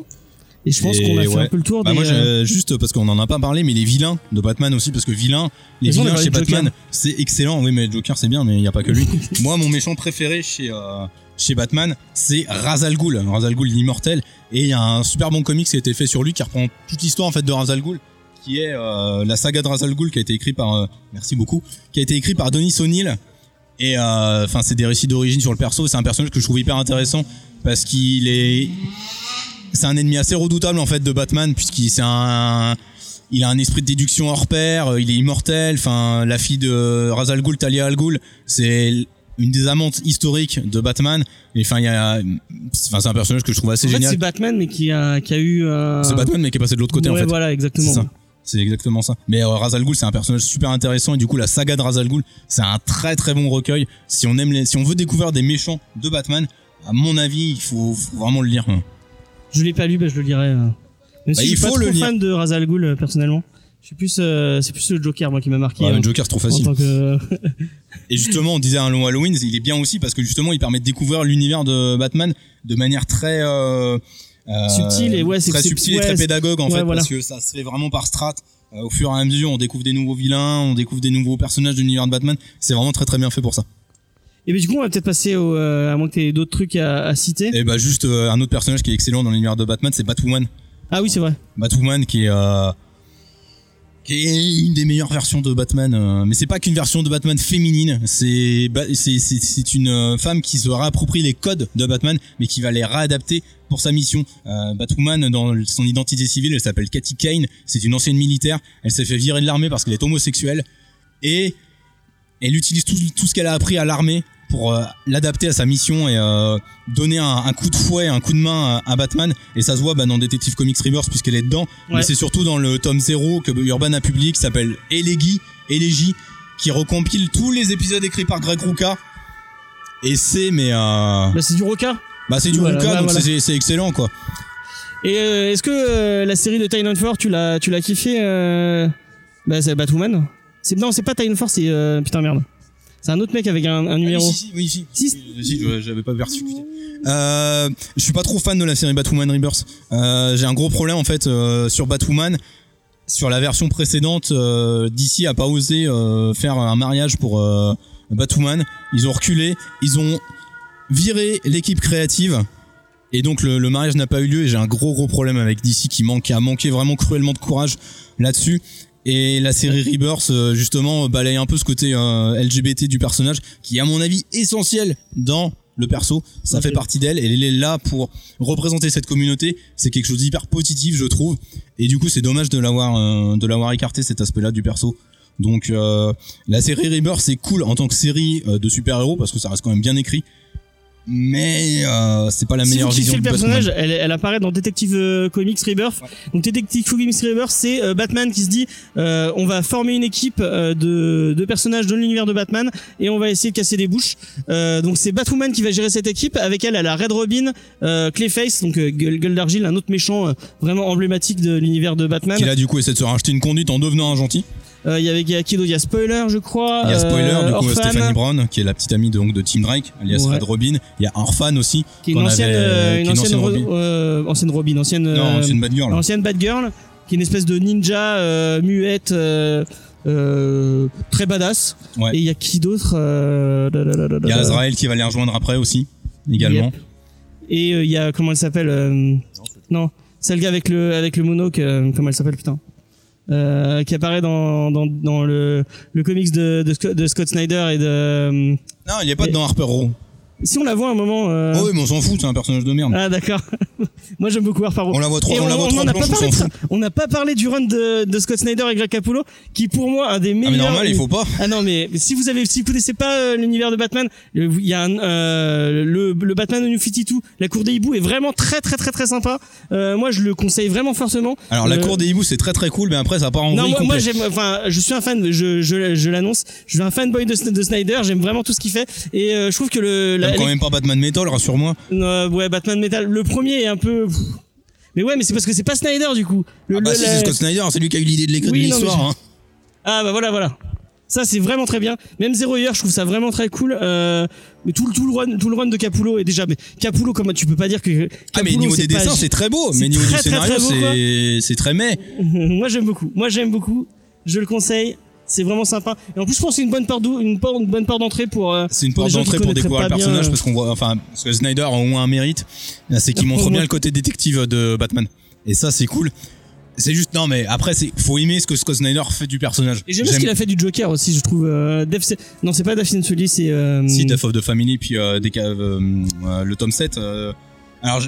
Et je pense qu'on a fait ouais. un peu le tour Bah des. moi, euh, juste parce qu'on en a pas parlé, mais les vilains de Batman aussi, parce que vilains, les Mais vilains chez. Batman, c'est excellent. Oui, mais Joker c'est bien, mais il y a pas que lui. (laughs) moi, mon méchant préféré chez euh, chez Batman, c'est Ra's al Ghul. Ra's al Ghul l'immortel, et il y a un super bon comic qui a été fait sur lui qui reprend toute l'histoire en fait de Ra's al Ghul, qui est euh, la saga de Ra's al Ghul qui a été écrit par, merci beaucoup, qui a été écrit par Denis O'Neill. Et euh, enfin, c'est des récits d'origine sur le perso. C'est un personnage que je trouve hyper intéressant parce qu'il est c'est un ennemi assez redoutable en fait de Batman puisqu'il c'est un il a un esprit de déduction hors pair, euh, il est immortel. Enfin, la fille de Ra's al Ghul, Talia al Ghul, c'est une des amantes historiques de Batman. Et enfin, il y a, enfin, c'est un personnage que je trouve assez en fait, génial. c'est Batman, mais qui a qui a eu. euh, C'est Batman mais qui est passé de l'autre côté ouais, en fait. voilà, exactement. C'est exactement ça. Mais euh, Ra's al Ghul, c'est un personnage super intéressant et du coup la saga de Ra's al Ghul, c'est un très très bon recueil. Si on aime les, si on veut découvrir des méchants de Batman, à mon avis, il faut, faut vraiment le lire. Je l'ai pas lu, bah, je le lirai. euh. Même Bah, si il je suis pas trop lire. fan de Ra's al Ghul euh, personnellement. Je suis plus, euh, c'est plus le Joker moi qui m'a marqué. Ouais, hein, le Joker c'est trop en facile. tant que. (laughs) Et justement, on disait un long Halloween, il est bien aussi parce que justement, il permet de découvrir l'univers de Batman de manière très euh, euh, Subtile et ouais, c'est- très c'est- subtile et ouais, très c'est- pédagogue en ouais, fait voilà. parce que ça se fait vraiment par strat. Euh, au fur et à mesure, on découvre des nouveaux vilains, on découvre des nouveaux personnages de l'univers de Batman. C'est vraiment très très bien fait pour ça. Et du coup, on va peut-être passer au, euh, à moins que t'aies d'autres trucs à, à citer. Et bah juste euh, un autre personnage qui est excellent dans l'univers de Batman, c'est Batwoman. Ah oui, c'est vrai. Batwoman qui est euh, qui est une des meilleures versions de Batman euh, mais c'est pas qu'une version de Batman féminine c'est c'est c'est une euh, femme qui se réapproprie les codes de Batman mais qui va les réadapter pour sa mission euh, Batwoman dans son identité civile elle s'appelle Cathy Kane c'est une ancienne militaire elle s'est fait virer de l'armée parce qu'elle est homosexuelle et elle utilise tout, tout ce qu'elle a appris à l'armée pour euh, l'adapter à sa mission et euh, donner un, un coup de fouet, un coup de main à, à Batman. Et ça se voit bah, dans Detective Comics Rebirth puisqu'elle est dedans. Ouais. Mais c'est surtout dans le tome 0 que Urban a publié qui s'appelle Elegy, Elegy, qui recompile tous les épisodes écrits par Greg Rucka. Et c'est mais euh, Bah, c'est du Roca. bah c'est du Voilà, Rucka bah, donc voilà. c'est excellent quoi. Et euh, est-ce que euh, la série de Tynan Ford, tu l'as, tu l'as kiffé euh... Bah c'est Batwoman. C'est non, c'est pas Tynan Ford, c'est putain merde. C'est un autre mec avec un, numéro. Ah, si, oui, si. Si. Si, j'avais pas persécuté. Euh, je suis pas trop fan de la série Batwoman Rebirth. Euh, j'ai un gros problème en fait euh, sur Batwoman. Sur la version précédente, euh, DC a pas osé faire un mariage pour Batwoman. Ils ont reculé, ils ont viré l'équipe créative. Et donc le, mariage n'a pas eu lieu et j'ai un gros gros problème avec DC qui a manqué vraiment cruellement de courage là-dessus. Et la série Rebirth euh, justement balaye un peu ce côté euh, LGBT du personnage qui est à mon avis essentiel dans le perso. Ça fait partie d'elle et elle est là pour représenter cette communauté. C'est quelque chose d'hyper positif je trouve. Et du coup c'est dommage de l'avoir euh, de l'avoir écarté cet aspect-là du perso. Donc euh, la série Rebirth c'est cool en tant que série euh, de super-héros parce que ça reste quand même bien écrit. Mais euh, c'est pas la Si vous meilleure vision le personnage, elle, elle apparaît dans Detective euh, Comics Rebirth. Donc Detective Comics Rebirth, c'est euh, Batman qui se dit euh, on va former une équipe euh, de, de personnages de l'univers de Batman et on va essayer de casser des bouches. Euh, donc c'est Batwoman qui va gérer cette équipe. Avec elle, elle a Red Robin, euh, Clayface, donc Gueule d'Argile, un autre méchant euh, vraiment emblématique de l'univers de Batman. Qui là du coup essaie de se racheter une conduite en devenant un gentil. Euh, Il y avait il y a qui d'autre Il y a Spoiler, je crois. Il y a Spoiler, euh, du coup Orphan, Stephanie Brown, qui est la petite amie de, donc, de Tim Drake, alias Ouais. Red Robin. Il y a Orphan aussi, qui est une ancienne, avait- euh, une qui ancienne, ancienne Ro- Robin. euh, ancienne Robin, ancienne, non, euh, une bad girl. ancienne Bad Girl, qui est une espèce de ninja euh, muette euh, euh, très badass. Ouais. Et il y a qui d'autre euh, da, da, da, da, Il y a. Azrael qui va les rejoindre après aussi, également. Yep. Et euh, il y a comment elle s'appelle euh, Non, c'est le gars avec le avec le monocle. euh, comment elle s'appelle putain euh, qui apparaît dans, dans, dans le, le comics de, de, Scott, de Scott Snyder et de euh, Non, il est pas Et- dans Harper Row. si on la voit à un moment euh, Oh oui, mais on s'en fout, c'est un personnage de merde. ah d'accord (laughs) Moi j'aime beaucoup Harper. On la voit trop, Et on, pas on. On n'a pas parlé du run de, de Scott Snyder et Greg Capullo, qui pour moi un des Ah meilleurs. mais normal, il faut pas. Ah non mais si vous avez si vous connaissez pas euh, l'univers de Batman, il y a un, euh, le, le Batman de New 52, la cour des hiboux est vraiment très très très très sympa. Euh, moi je le conseille vraiment fortement. Alors la Euh, cour des hiboux c'est très très cool, mais après ça part en non, moi, moi j'aime, enfin, je suis un fan, je, je, je l'annonce, je suis un fanboy de, de Snyder, j'aime vraiment tout ce qu'il fait, et euh, je trouve que le, la- quand même pas Batman Metal, rassure-moi. euh, ouais, Batman Metal, le premier est un peu, mais ouais, mais c'est parce que c'est pas Snyder du coup. Le, Ah bah le- si, la- c'est Scott Snyder, c'est lui qui a eu l'idée de l'écrire de Oui, l'histoire. je- hein. Ah bah voilà, voilà. Ça c'est vraiment très bien. Même Zero Year, je trouve ça vraiment très cool. Euh, mais tout, le- tout le run, tout le run de Capullo est déjà. Mais Capullo, comment tu peux pas dire que Ah mais Capullo, niveau des dessins c'est très beau, mais niveau très, du scénario c'est très mais. (laughs) Moi j'aime beaucoup. Moi j'aime beaucoup. Je le conseille. C'est vraiment sympa. Et en plus, je pense que c'est une bonne d'ou- une, bonne porte d'entrée pour. euh, C'est une porte d'entrée pour découvrir le bien, personnage euh, parce qu'on voit, enfin, parce que Snyder a au moins un mérite, c'est qu'il montre bien le côté détective de Batman. Et ça, c'est cool. C'est juste, non, mais après, c'est, faut aimer ce que Scott Snyder fait du personnage. Et j'aime ce qu'il a fait du Joker aussi, je trouve. Euh, non, c'est pas Daphne Sully, c'est. Si, Death of the Family, puis des, le tome 7. Alors,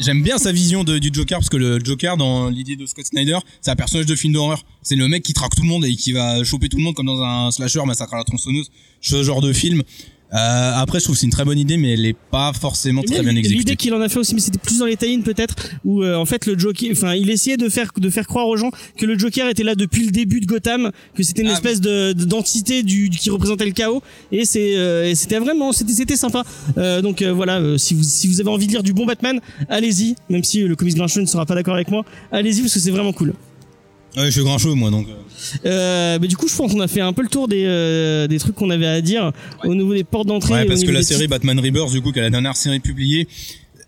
j'aime bien sa vision du Joker, parce que le Joker, dans l'idée de Scott Snyder, c'est un personnage de film d'horreur. C'est le mec qui traque tout le monde et qui va choper tout le monde comme dans un slasher, massacre à la tronçonneuse, ce genre de film. Euh, après, je trouve que c'est une très bonne idée, mais elle est pas forcément très bien L'idée exécutée. qu'il en a fait aussi, mais c'était plus dans les tie peut-être, où euh, en fait le Joker, enfin il essayait de faire de faire croire aux gens que le Joker était là depuis le début de Gotham, que c'était une Ah, espèce de de- d'entité du, qui représentait le chaos, et c'est euh, c'était vraiment c'était c'était sympa. Euh, donc euh, voilà, euh, si vous si vous avez envie de lire du bon Batman, allez-y, même si le comics Grincheux ne sera pas d'accord avec moi, allez-y parce que c'est vraiment cool. Ouais, je suis grand chaud, moi, donc. euh, mais du coup, je pense qu'on a fait un peu le tour des euh, des trucs qu'on avait à dire au niveau des portes d'entrée. Ouais, parce que la série Batman Rebirth, du coup, qui est la dernière série publiée,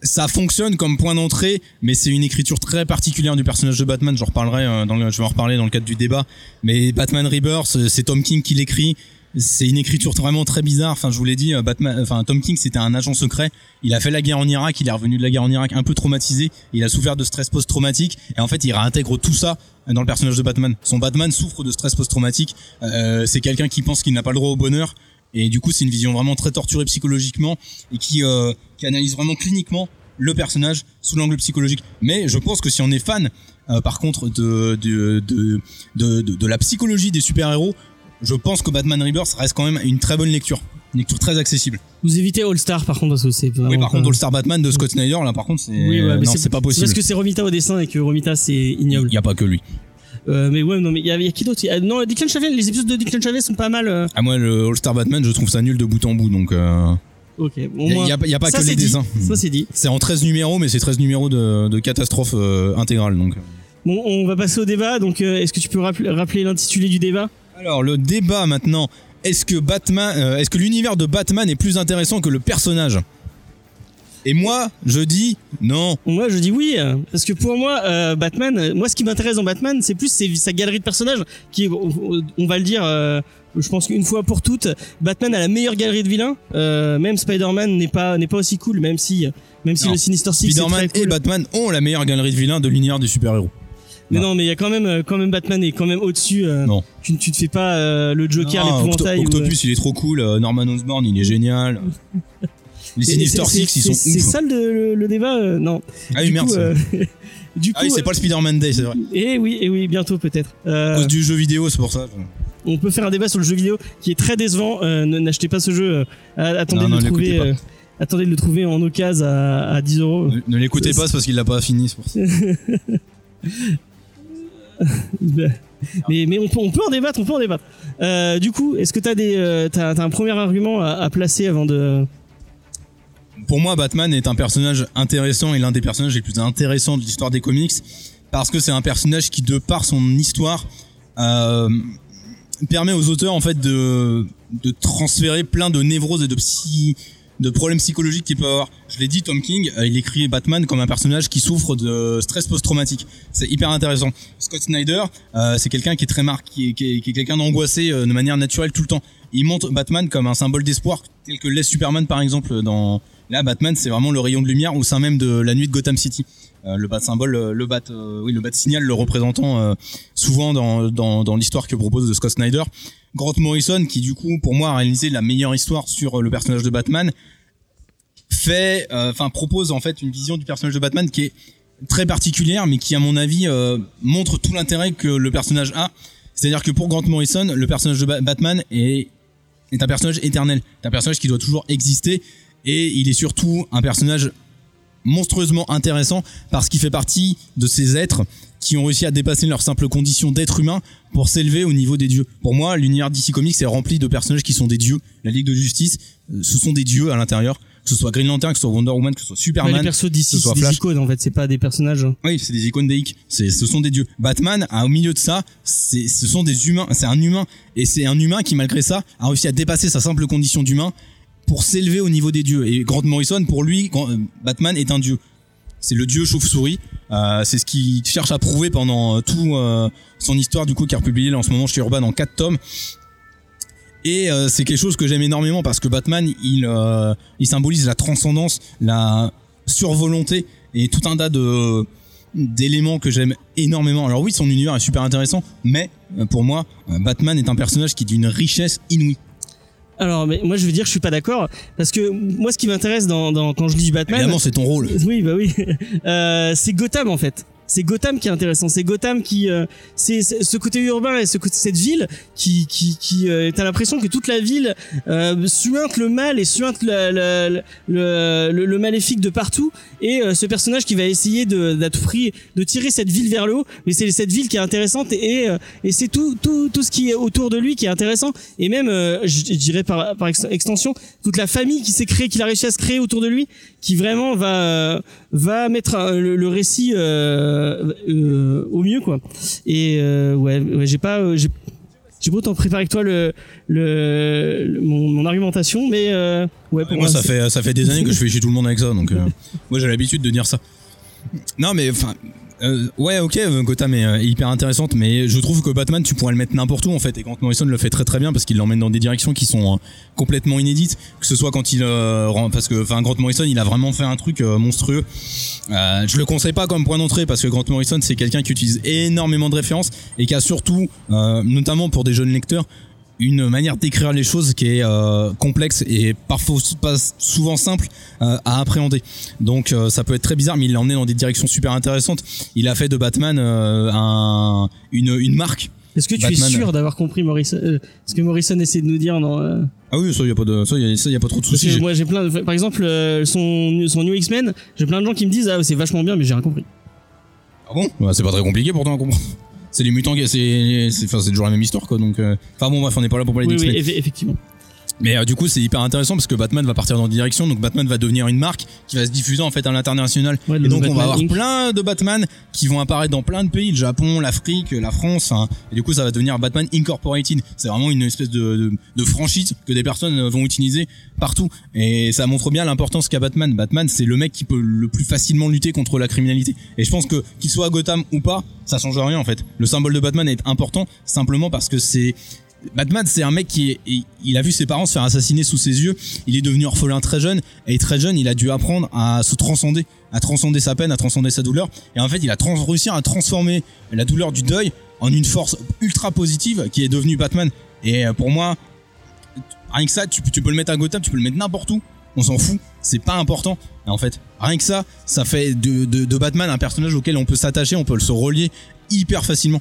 ça fonctionne comme point d'entrée, mais c'est une écriture très particulière du personnage de Batman. J'en reparlerai, euh, dans le, je vais en reparler dans le cadre du débat. Mais Batman Rebirth, c'est Tom King qui l'écrit. C'est une écriture vraiment très bizarre. Enfin, je vous l'ai dit, euh, Batman, enfin Tom King, c'était un agent secret. Il a fait la guerre en Irak. Il est revenu de la guerre en Irak un peu traumatisé. Il a souffert de stress post-traumatique. Et en fait, il réintègre tout ça dans le personnage de Batman. Son Batman souffre de stress post-traumatique. Euh, c'est quelqu'un qui pense qu'il n'a pas le droit au bonheur. Et du coup, c'est une vision vraiment très torturée psychologiquement et qui, euh, analyse vraiment cliniquement le personnage sous l'angle psychologique. Mais je pense que si on est fan, euh, par contre, de, de, de, de, de la psychologie des super-héros, je pense que Batman Rebirth reste quand même une très bonne lecture. Une lecture très accessible. Vous évitez All Star par contre parce que c'est Oui, par contre, All Star Batman de Scott Snyder, là, par contre, c'est, Oui, ouais, mais non, c'est pas possible. parce que c'est Romita au dessin et que Romita c'est ignoble. Il y a pas que lui. Euh, mais ouais, non, mais il y, a- il y a qui d'autre? A- Non, Declan Chavez, les épisodes de Declan Chavez sont pas mal. euh, À moi, le All Star Batman, je trouve ça nul de bout en bout, donc, euh, Ok, au il y, moins. a- a, a pas que les dit. dessins. Ça c'est dit. C'est en 13 numéros, mais c'est 13 numéros de, de catastrophe euh, intégrale, donc. Bon, on va passer au débat. Donc, euh, est-ce que tu peux rappel- rappeler l'intitulé du débat? Alors le débat maintenant, est-ce que Batman, euh, est-ce que l'univers de Batman est plus intéressant que le personnage? Et moi, je dis non. Moi, je dis oui, euh, parce que pour moi, euh, Batman, euh, moi, ce qui m'intéresse dans Batman, c'est plus sa galerie de personnages, qui, on va le dire, euh, je pense qu'une fois pour toutes, Batman a la meilleure galerie de vilains. Euh, même Spider-Man n'est pas n'est pas aussi cool, même si même si Non. le Sinister Six Spider-Man cool. et Batman ont la meilleure galerie de vilains de l'univers des super-héros. Mais non, mais il y a quand même, euh, quand même Batman est quand même au-dessus. euh, Non. Tu, tu te fais pas euh, le Joker, Non, Octo- l'épouvantail. ou, Octopus, il est trop cool. Norman Osborn, il est génial. (laughs) Les c'est- Sinister c'est- Six, ils c'est- sont C'est ouf. ça le, débat Non. Ah oui, merde. (laughs) du coup, Ah oui, c'est pas le Spider-Man Day, c'est vrai. Et oui, et oui, bientôt peut-être. À cause du jeu vidéo, c'est pour ça. on peut faire un débat sur le jeu vidéo qui est très décevant. Euh, ne- N'achetez pas ce jeu. euh, attendez Non, de non, le trouver. euh, attendez de le trouver en occasion à, à 10 euros. Ne, ne l'écoutez C'est- pas, c'est parce qu'il l'a pas fini, c'est pour ça. (laughs) (laughs) Mais, mais on, peut, on peut en débattre, on peut en débattre. Euh, du coup, est-ce que t'as des, euh, un premier argument à, à placer avant de. Pour moi, Batman est un personnage intéressant et l'un des personnages les plus intéressants de l'histoire des comics parce que c'est un personnage qui, de par son histoire, euh, permet aux auteurs en fait de, de transférer plein de névroses et de psy de problèmes psychologiques qu'il peut avoir. Je l'ai dit, Tom King, euh, il écrit Batman comme un personnage qui souffre de stress post-traumatique. C'est hyper intéressant. Scott Snyder, euh, c'est quelqu'un qui est très marqué, qui est, quelqu'un d'angoissé euh, de manière naturelle tout le temps. Il montre Batman comme un symbole d'espoir, tel que l'est Superman par exemple dans Batman, c'est vraiment le rayon de lumière au sein même de la nuit de Gotham City. Euh, le bat symbole, euh, le bat, euh, signal, le représentant souvent dans, l'histoire que propose Scott Snyder. Grant Morrison, qui du coup, pour moi, a réalisé la meilleure histoire sur le personnage de Batman, fait, enfin propose en fait une vision du personnage de Batman qui est très particulière, mais qui à mon avis montre tout l'intérêt que le personnage a. C'est-à-dire que pour Grant Morrison, le personnage de Ba- Batman est est un personnage éternel, un personnage qui doit toujours exister, et il est surtout un personnage monstrueusement intéressant parce qu'il fait partie de ces êtres qui ont réussi à dépasser leur simple condition d'être humain pour s'élever au niveau des dieux. Pour moi, l'univers DC Comics est rempli de personnages qui sont des dieux. La Ligue de Justice, euh, ce sont des dieux à l'intérieur. Que ce soit Green Lantern, que ce soit Wonder Woman, que ce soit Ouais, Superman. les persos ce soit c'est des icônes en fait, c'est pas des personnages. Oui, c'est des icônes déiques. C'est, ce sont des dieux. Batman, au milieu de ça, c'est, ce sont des humains. C'est un humain. Et c'est un humain qui, malgré ça, a réussi à dépasser sa simple condition d'humain pour s'élever au niveau des dieux. Et Grant Morrison, pour lui, euh, Batman est un dieu. C'est le dieu chauve-souris. Euh, c'est ce qu'il cherche à prouver pendant euh, tout euh, son histoire, du coup, qui est republié là, en ce moment chez Urban en 4 tomes. Et c'est quelque chose que j'aime énormément parce que Batman, il, symbolise la transcendance, la survolonté et tout un tas de d'éléments que j'aime énormément. Alors oui, son univers est super intéressant, mais pour moi, Batman est un personnage qui est d'une richesse inouïe. Alors, mais moi je veux dire, je suis pas d'accord parce que moi ce qui m'intéresse dans, dans quand je lis du Batman, Évidemment, c'est ton rôle. Oui, bah oui. (laughs) Euh, c'est Gotham en fait. C'est Gotham qui est intéressant. C'est Gotham qui, euh, c'est ce côté urbain et ce côté cette ville qui, qui, qui, euh, t'as l'impression que toute la ville euh, suinte le mal et suinte le, le, le, maléfique de partout. Et euh, ce personnage qui va essayer de d'à tout prix de tirer cette ville vers le haut. Mais c'est cette ville qui est intéressante et euh, et c'est tout tout tout ce qui est autour de lui qui est intéressant. Et même, euh, je je dirais par par ex- extension, toute la famille qui s'est créée, qu'il a réussi à se créer autour de lui, qui vraiment va euh, va mettre euh, le, le récit euh, euh, au mieux quoi. Et euh, ouais, ouais j'ai pas euh, j'ai j'ai pas autant préparé que toi le, le, le- mon, mon argumentation, mais euh, ouais pour Moi, ça c'est- fait ça fait des années que je fais chier tout le monde avec ça, donc euh, (laughs) moi j'ai l'habitude de dire ça. Non, mais enfin. Euh, ouais, ok, euh, Gotham est euh, hyper intéressante, mais je trouve que Batman, tu pourrais le mettre n'importe où en fait. Et Grant Morrison le fait très très bien parce qu'il l'emmène dans des directions qui sont complètement inédites. Que ce soit quand il euh, parce que enfin Grant Morrison, il a vraiment fait un truc monstrueux. Je le conseille pas comme point d'entrée parce que Grant Morrison, c'est quelqu'un qui utilise énormément de références et qui a surtout, notamment pour des jeunes lecteurs, une manière d'écrire les choses qui est euh, complexe et parfois pas souvent simple euh, à appréhender. Donc euh, ça peut être très bizarre, mais il l'a emmené dans des directions super intéressantes. Il a fait de Batman un, une, une marque. Est-ce que tu Batman. es sûr d'avoir compris Morrison ce que Morrison essaie de nous dire dans Ah oui, ça y a pas de ça y a, ça y a pas trop de soucis. moi j'ai plein de, par exemple son son New X-Men, j'ai plein de gens qui me disent ah c'est vachement bien mais j'ai rien compris. Ah bon? Bah, C'est pas très compliqué pourtant à comprendre. C'est les mutants, c'est c'est enfin c'est toujours la même histoire quoi. Donc euh, enfin bon bref, on n'est pas là pour parler Oui, d'X-Men. oui, effectivement. Mais euh, du coup, c'est hyper intéressant parce que Batman va partir dans des directions. Donc Batman va devenir une marque qui va se diffuser en fait à l'international. Ouais, et donc on va avoir Inc. plein de Batman qui vont apparaître dans plein de pays, le Japon, l'Afrique, la France. hein. Et du coup, ça va devenir Batman Incorporated. C'est vraiment une espèce de, de, de franchise que des personnes euh, vont utiliser partout. Et ça montre bien l'importance qu'a Batman. Batman, c'est le mec qui peut le plus facilement lutter contre la criminalité. Et je pense que qu'il soit à Gotham ou pas, ça change rien en fait. Le symbole de Batman est important simplement parce que c'est Batman, c'est un mec qui il- a vu ses parents se faire assassiner sous ses yeux. Il est devenu orphelin très jeune et très jeune, il a dû apprendre à se transcender, à transcender sa peine, à transcender sa douleur. Et en fait, il a réussi à transformer la douleur du deuil en une force ultra positive qui est devenue Batman. Et euh, pour moi, rien que ça, tu, peux- le mettre à Gotham, tu peux le mettre n'importe où. On s'en fout, c'est pas important. Et en fait, rien que ça, ça fait de Batman un personnage auquel on peut s'attacher, on peut se relier hyper facilement.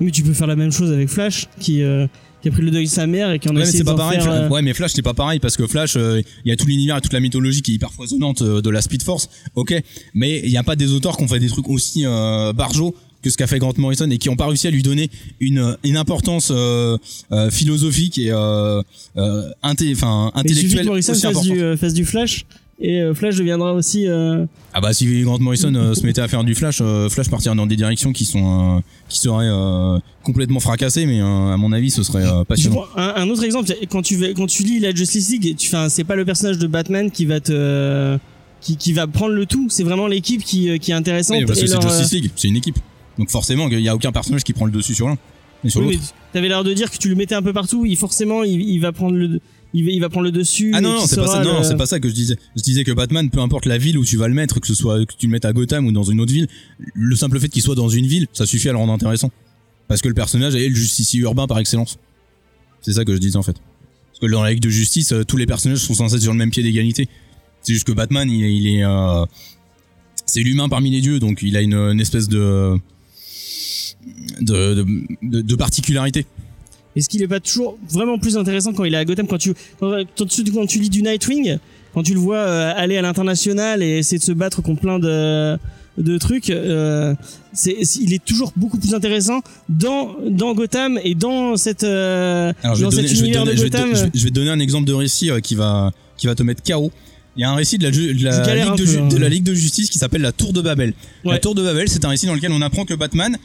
Mais tu peux faire la même chose avec Flash qui euh, qui a pris le deuil de sa mère et qui en a Ouais, mais essayé c'est pas pareil. faire, euh, Ouais, mais Flash c'est pas pareil parce que Flash, euh, il y a tout l'univers et toute la mythologie qui est hyper foisonnante euh, de la Speed Force. Ok, mais il n'y a pas des auteurs qui ont fait des trucs aussi euh, barjots que ce qu'a fait Grant Morrison et qui ont pas réussi à lui donner une une importance euh, euh, philosophique et euh, euh, inté- enfin mais il suffit que intellectuelle Morrison fasse du, fasse du Flash et euh, Flash deviendra aussi euh, Ah bah si Grant Morrison euh, se mettait à faire du Flash, euh, Flash partirait dans des directions qui sont euh, qui seraient euh, complètement fracassées, mais euh, à mon avis ce serait euh, passionnant. un, un autre exemple, quand tu, quand tu lis la Justice League, tu c'est pas le personnage de Batman qui va te, qui, qui va prendre le tout, c'est vraiment l'équipe qui, qui est intéressante. Oui, parce que c'est leur, Justice League, c'est une équipe. Donc forcément, il y a aucun personnage qui prend le dessus sur l'un et sur oui, l'autre. mais t'avais l'air de dire que tu le mettais un peu partout, il forcément il, il va prendre le, il va, il va prendre le dessus. Ah non, c'est pas ça. Non, c'est pas ça que je disais. Je disais que Batman, peu importe la ville où tu vas le mettre, que ce soit que tu le mettes à Gotham ou dans une autre ville, le simple fait qu'il soit dans une ville, ça suffit à le rendre intéressant. Parce que le personnage est le justicier urbain par excellence. C'est ça que je disais en fait. Parce que dans la Ligue de Justice, euh, tous les personnages sont censés être sur le même pied d'égalité. C'est juste que Batman, il, est- il est, euh, c'est l'humain parmi les dieux, donc il a une, une espèce de de, de, de- de particularité. Est-ce qu'il est pas toujours vraiment plus intéressant quand il est à Gotham quand tu quand, quand tu, quand tu lis du Nightwing, quand tu le vois euh, aller à l'international et essayer de se battre contre plein de de trucs, euh, c'est il est toujours beaucoup plus intéressant dans dans Gotham et dans cette euh, Alors, dans cet univers de Gotham. je vais- je vais te donner un exemple de récit euh, qui va qui va te mettre KO. Il y a un récit de la, de la, Ligue de, peu, hein. de la Ligue de Justice qui s'appelle la Tour de Babel. Ouais. La Tour de Babel, c'est un récit dans lequel on apprend que Batman,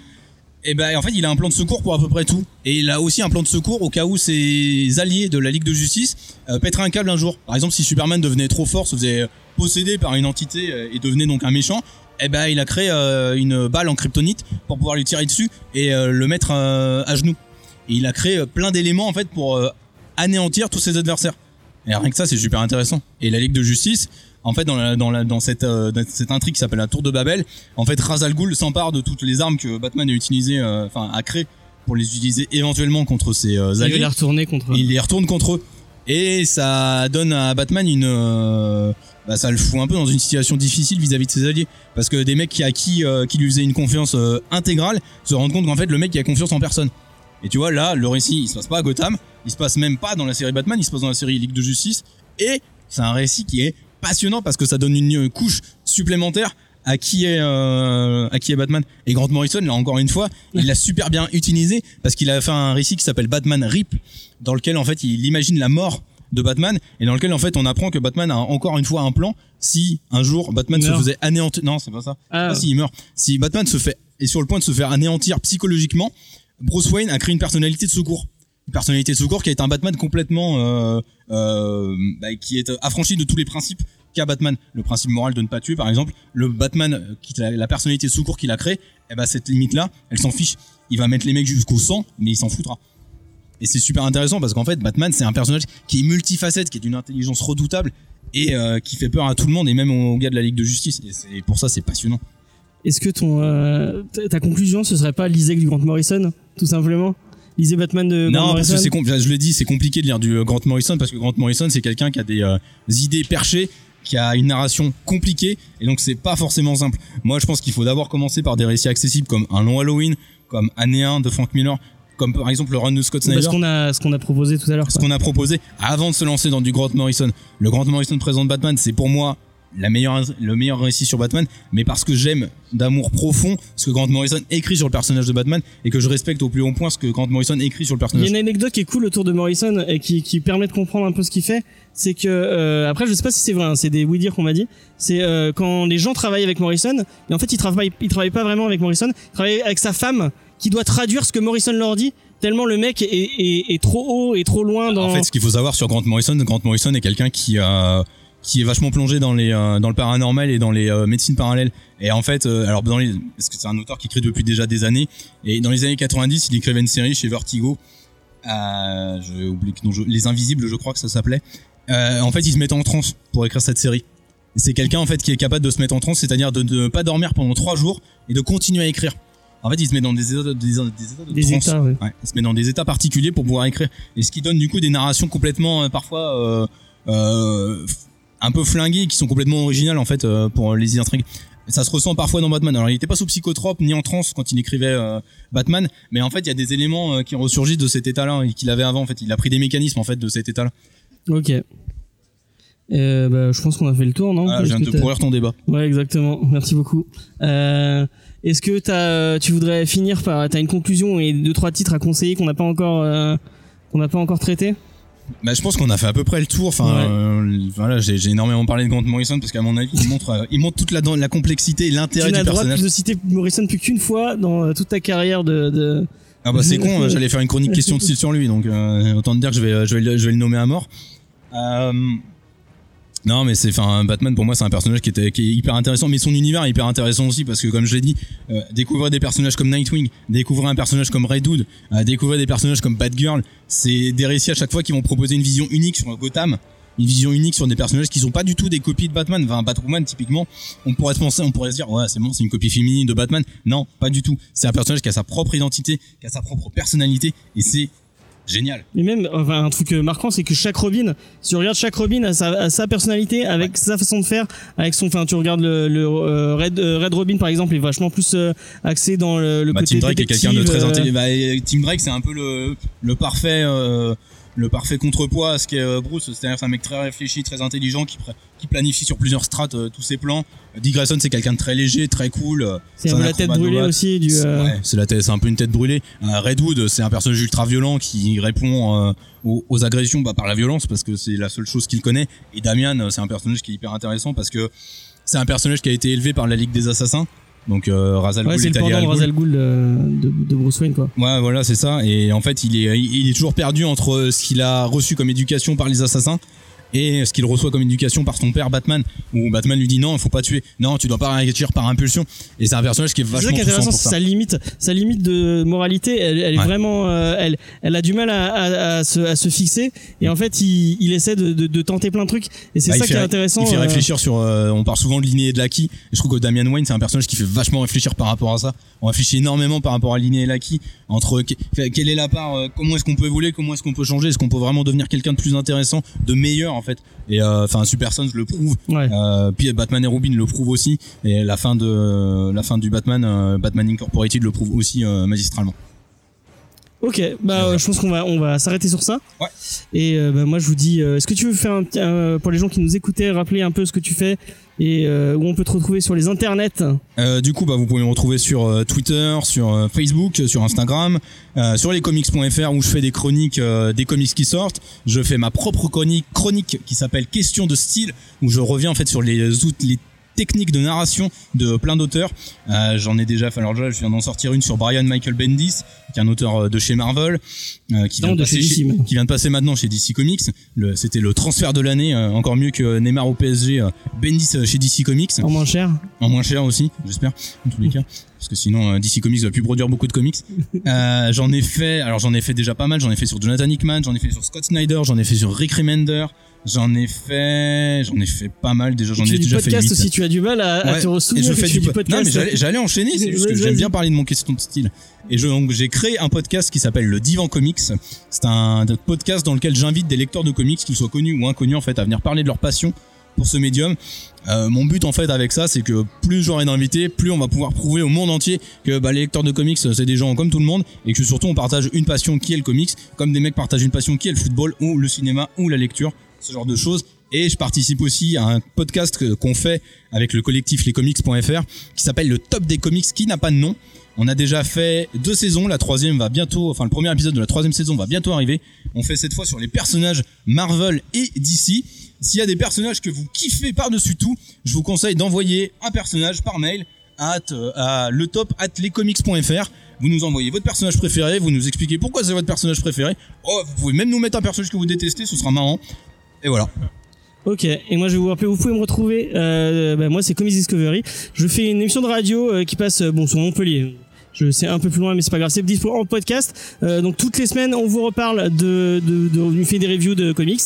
eh ben, en fait, il a un plan de secours pour à peu près tout. Et il a aussi un plan de secours au cas où ses alliés de la Ligue de Justice euh, pèteraient un câble un jour. Par exemple, si Superman devenait trop fort, se faisait posséder par une entité euh, et devenait donc un méchant, eh ben, il a créé euh, une balle en kryptonite pour pouvoir lui tirer dessus et euh, le mettre euh, à genoux. Et il a créé euh, plein d'éléments en fait pour euh, anéantir tous ses adversaires. Et rien que ça, c'est super intéressant. Et la Ligue de Justice, en fait, dans, la, dans, la, dans, cette, euh, dans cette intrigue qui s'appelle la Tour de Babel, en fait, Ra's al Ghul s'empare de toutes les armes que Batman a utilisées, euh, enfin, a créées pour les utiliser éventuellement contre ses euh, il alliés. les contre. Il les retourne contre eux. Et ça donne à Batman une, bah, ça le fout un peu dans une situation difficile vis-à-vis de ses alliés, parce que des mecs qui à qui, qui lui faisaient une confiance intégrale se rendent compte qu'en fait le mec il a confiance en personne. Et tu vois là, le récit il se passe pas à Gotham, il se passe même pas dans la série Batman, il se passe dans la série Ligue de Justice, et c'est un récit qui est passionnant parce que ça donne une couche supplémentaire à qui est euh, à qui est Batman. Et Grant Morrison là encore une fois il l'a super bien utilisé parce qu'il a fait un récit qui s'appelle Batman Rip dans lequel en fait il imagine la mort de Batman et dans lequel en fait on apprend que Batman a encore une fois un plan. Si un jour Batman Il se faisait anéantir non c'est pas ça. Ah. pas s'il meurt. Si Batman se fait est sur le point de se faire anéantir psychologiquement Bruce Wayne a créé une personnalité de secours personnalité de secours qui est un Batman complètement euh, euh, bah, qui est affranchi de tous les principes qu'a Batman. Le principe moral de ne pas tuer par exemple. Le Batman euh, qui la, personnalité de secours qu'il a créée eh ben cette limite là elle s'en fiche. Il va mettre les mecs jusqu'au sang mais il s'en foutra. Et c'est super intéressant parce qu'en fait Batman c'est un personnage qui est multifacette qui est d'une intelligence redoutable et qui fait peur à tout le monde et même aux gars de la Ligue de Justice. Et pour ça c'est passionnant. Est-ce que ton ta conclusion ce serait pas lisez du Grant Morrison tout simplement? Lisez Batman de Grant Non, parce que c'est je l'ai dit, c'est compliqué de lire du euh, Grant Morrison parce que Grant Morrison c'est quelqu'un qui a des euh, idées perchées, qui a une narration compliquée et donc c'est pas forcément simple. Moi, je pense qu'il faut d'abord commencer par des récits accessibles comme Un long Halloween, comme Année 1 de Frank Miller, comme par exemple le run de Scott Snyder. Parce qu'on a ce qu'on a proposé tout à l'heure. ce qu'on a proposé avant de se lancer dans du Grant Morrison. Le Grant Morrison présente Batman, c'est pour moi la meilleure, le meilleur récit sur Batman, mais parce que j'aime d'amour profond ce que Grant Morrison écrit sur le personnage de Batman et que je respecte au plus haut point ce que Grant Morrison écrit sur le Il y a personnage. une anecdote qui est cool autour de Morrison et qui, qui permet de comprendre un peu ce qu'il fait. C'est que euh, après, je sais pas si c'est vrai, hein, c'est des oui dire qu'on m'a dit. C'est euh, quand les gens travaillent avec Morrison, et en fait, ils travaillent, ils travaillent pas vraiment avec Morrison. Ils travaillent avec sa femme qui doit traduire ce que Morrison leur dit. Tellement le mec est, est, est trop haut et trop loin dans. En fait, ce qu'il faut savoir sur Grant Morrison, Grant Morrison est quelqu'un qui euh, qui est vachement plongé dans les euh, dans le paranormal et dans les euh, médecines parallèles. Et en fait, euh, alors dans les, parce que c'est un auteur qui écrit depuis déjà des années. Et dans les années 90, il écrivait une série chez Vertigo. Que je- Les Invisibles, je crois que ça s'appelait. En fait, il se mettait en transe pour écrire cette série. C'est quelqu'un en fait qui est capable de se mettre en transe, c'est-à-dire de ne pas dormir pendant trois jours et de continuer à écrire. En fait, il se met dans des états de, des, des états de Des transe. états, ouais. Ouais, il se met dans des états particuliers pour pouvoir écrire. Et ce qui donne du coup des narrations complètement euh, parfois euh, euh, un peu flinguées, qui sont complètement originales en fait euh, pour les intrigues. Ça se ressent parfois dans Batman. Alors il était pas sous psychotrope ni en transe quand il écrivait euh, Batman, mais en fait il y a des éléments euh, qui ressurgissent de cet état-là et qu'il avait avant. En fait, il a pris des mécanismes en fait de cet état-là. Ok. Euh, bah, je pense qu'on a fait le tour, non Ah, je viens de te pourrir ton débat. Ouais, exactement. Merci beaucoup. Euh, Est-ce que tu voudrais finir par, t'as une conclusion et deux trois titres à conseiller qu'on n'a pas encore, euh, qu'on n'a pas encore traité Bah, je pense qu'on a fait à peu près le tour. Enfin, Ouais. euh, voilà, j'ai j'ai énormément parlé de Grant Morrison parce qu'à mon avis, il montre, euh, il montre toute la, la complexité et l'intérêt Tu du n'as le droit personnage. de citer Morrison plus qu'une fois dans euh, toute ta carrière de. de... Ah bah c'est con, euh, j'allais faire une chronique question de style sur lui, donc euh, autant te dire que je vais, je vais, le- je vais le nommer à mort. Euh, non mais c'est, enfin Batman pour moi c'est un personnage qui, était, qui est hyper intéressant, mais son univers est hyper intéressant aussi parce que comme je l'ai dit, euh, découvrir des personnages comme Nightwing, découvrir un personnage comme Red Hood, euh, découvrir des personnages comme Batgirl, c'est des récits à chaque fois qui vont proposer une vision unique sur Gotham. Une vision unique sur des personnages qui sont pas du tout des copies de Batman. Enfin, Batwoman, typiquement, on pourrait se penser, on pourrait se dire, ouais, c'est bon, c'est une copie féminine de Batman. Non, pas du tout. C'est un personnage qui a sa propre identité, qui a sa propre personnalité, et c'est génial. Et même, enfin, un truc euh, marquant, c'est que chaque Robin, si tu regardes chaque Robin a sa, a sa personnalité, avec sa façon de faire, avec son, enfin, tu regardes le, le euh, Red, euh, Red Robin par exemple, est vachement plus euh, axé dans le, le Bah, côté Tim Drake est quelqu'un de très euh, intelligent. Bah, Tim Drake, c'est un peu le, le parfait, euh, le parfait contrepoids à ce qu'est euh, Bruce. C'est-à-dire, c'est un mec très réfléchi, très intelligent, qui, planifie sur plusieurs strates euh, tous ses plans. Dick Grayson, c'est quelqu'un de très léger, très cool. euh, C'est un la tête brûlée aussi du. euh, Ouais, c'est la tête, c'est un peu une tête brûlée. Euh, Redwood, c'est un personnage ultra violent qui répond aux, aux agressions bah, par la violence parce que c'est la seule chose qu'il connaît. Et Damian, c'est un personnage qui est hyper intéressant parce que c'est un personnage qui a été élevé par la Ligue des Assassins. Donc euh, Ra's al Ouais, c'est est le pendant de Al Ghul. Ra's al Ghul euh, de, de Bruce Wayne, quoi. Ouais, voilà, c'est ça. Et en fait, il est, il est toujours perdu entre ce qu'il a reçu comme éducation par les assassins et ce qu'il reçoit comme éducation par son père Batman. Où Batman lui dit non, il faut pas tuer. Non, tu dois pas réagir par impulsion. Et c'est un personnage qui est C'est ça vachement qui est sa limite, sa limite de moralité. Elle, elle est vraiment, euh, elle, elle a du mal à, à, à se, à se fixer. Et en fait, il, il essaie de, de, de tenter plein de trucs. Et c'est Bah, ça qui est intéressant. Il fait euh, réfléchir sur. euh, on parle souvent de l'inné et de l'acquis. Je trouve que Damian Wayne, c'est un personnage qui fait vachement réfléchir par rapport à ça. On réfléchit énormément par rapport à l'inné et l'acquis. Entre que- quelle est la part, euh, comment est-ce qu'on peut évoluer, comment est-ce qu'on peut changer, est-ce qu'on peut vraiment devenir quelqu'un de plus intéressant, de meilleur? En fait. Et euh, enfin, Super Sons le prouve. Ouais. Euh, puis Batman et Robin le prouvent aussi. Et la fin de la fin du Batman, euh, Batman Incorporated le prouve aussi magistralement. Ok, bah euh, je pense qu'on va on va s'arrêter sur ça. Ouais. Et euh, bah, moi je vous dis, euh, est-ce que tu veux faire un euh, pour les gens qui nous écoutaient, rappeler un peu ce que tu fais et euh, où on peut te retrouver sur les internets? Du coup, bah, vous pouvez me retrouver sur Twitter, sur Facebook, sur Instagram, sur lescomics.fr où je fais des chroniques des comics qui sortent. Je fais ma propre chronique, chronique qui s'appelle Question de style où je reviens en fait sur les outils, les techniques de narration de plein d'auteurs. Euh, J'en ai déjà. Alors je viens d'en sortir une sur Brian Michael Bendis, qui est un auteur euh, de chez Marvel, euh, qui, Non, vient de passer chez maintenant. qui vient de passer maintenant chez DC Comics. C'était le transfert de l'année, euh, encore mieux que Neymar au PSG, Bendis chez DC Comics. En moins cher. En moins cher aussi, j'espère, en tous les cas. Parce que sinon, DC Comics va plus produire beaucoup de comics. (laughs) J'en ai fait, alors j'en ai fait déjà pas mal. J'en ai fait sur Jonathan Hickman, j'en ai fait sur Scott Snyder, j'en ai fait sur Rick Remender, j'en ai fait, j'en ai fait pas mal déjà. J'en ai du déjà fait podcast 8. aussi, tu as du mal à, te et ressouvenir je fais du, du po- podcast. Non, mais j'allais, enchaîner, c'est juste que j'aime bien parler de mon question de style. Et je, donc, j'ai créé un podcast qui s'appelle le Divan Comics. C'est un podcast dans lequel j'invite des lecteurs de comics, qu'ils soient connus ou inconnus, en fait, à venir parler de leur passion pour ce médium. Euh, mon but en fait avec ça, c'est que plus j'aurai d'invités, plus on va pouvoir prouver au monde entier que bah, les lecteurs de comics, c'est des gens comme tout le monde, et que surtout on partage une passion qui est le comics, comme des mecs partagent une passion qui est le football ou le cinéma ou la lecture, ce genre de choses. Et je participe aussi à un podcast qu'on fait avec le collectif lescomics.fr qui s'appelle le Top des comics, qui n'a pas de nom. On a déjà fait deux saisons, la troisième va bientôt, enfin le premier épisode de la troisième saison va bientôt arriver. On fait cette fois sur les personnages Marvel et DC. S'il y a des personnages que vous kiffez par-dessus tout, je vous conseille d'envoyer un personnage par mail à, à le top at lescomics.fr. Vous nous envoyez votre personnage préféré, vous nous expliquez pourquoi c'est votre personnage préféré. Oh, vous pouvez même nous mettre un personnage que vous détestez, ce sera marrant. Et voilà. Ok, et moi je vais vous rappeler, vous pouvez me retrouver, euh, bah, moi c'est Comics Discovery, je fais une émission de radio euh, qui passe euh, bon sur Montpellier. Je sais un peu plus loin, mais c'est pas grave. C'est dispo en podcast. Euh, donc toutes les semaines, on vous reparle de, de, de, on fait des reviews de comics.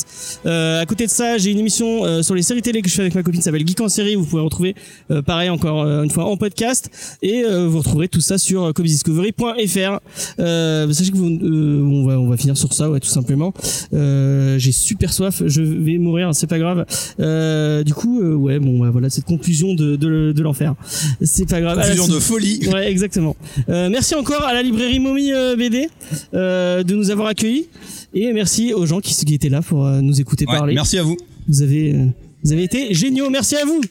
Euh, à côté de ça, j'ai une émission euh, sur les séries télé que je fais avec ma copine, qui s'appelle Geek en série. Vous pouvez retrouver, euh, pareil encore euh, une fois en podcast, et euh, vous retrouverez tout ça sur comicsdiscovery.fr. Euh, sachez que vous, euh, on va, on va finir sur ça, ouais, tout simplement. Euh, j'ai super soif, je vais mourir, c'est pas grave. Euh, du coup, euh, ouais, bon, bah, voilà, cette conclusion de, de, de l'enfer. C'est pas grave. Conclusion la de folie. Ouais, exactement. Euh, merci encore à la librairie Mommy euh, BD euh, de nous avoir accueillis et merci aux gens qui, qui étaient là pour euh, nous écouter Ouais, parler. merci à vous. Vous avez, euh, vous avez été géniaux. Merci à vous.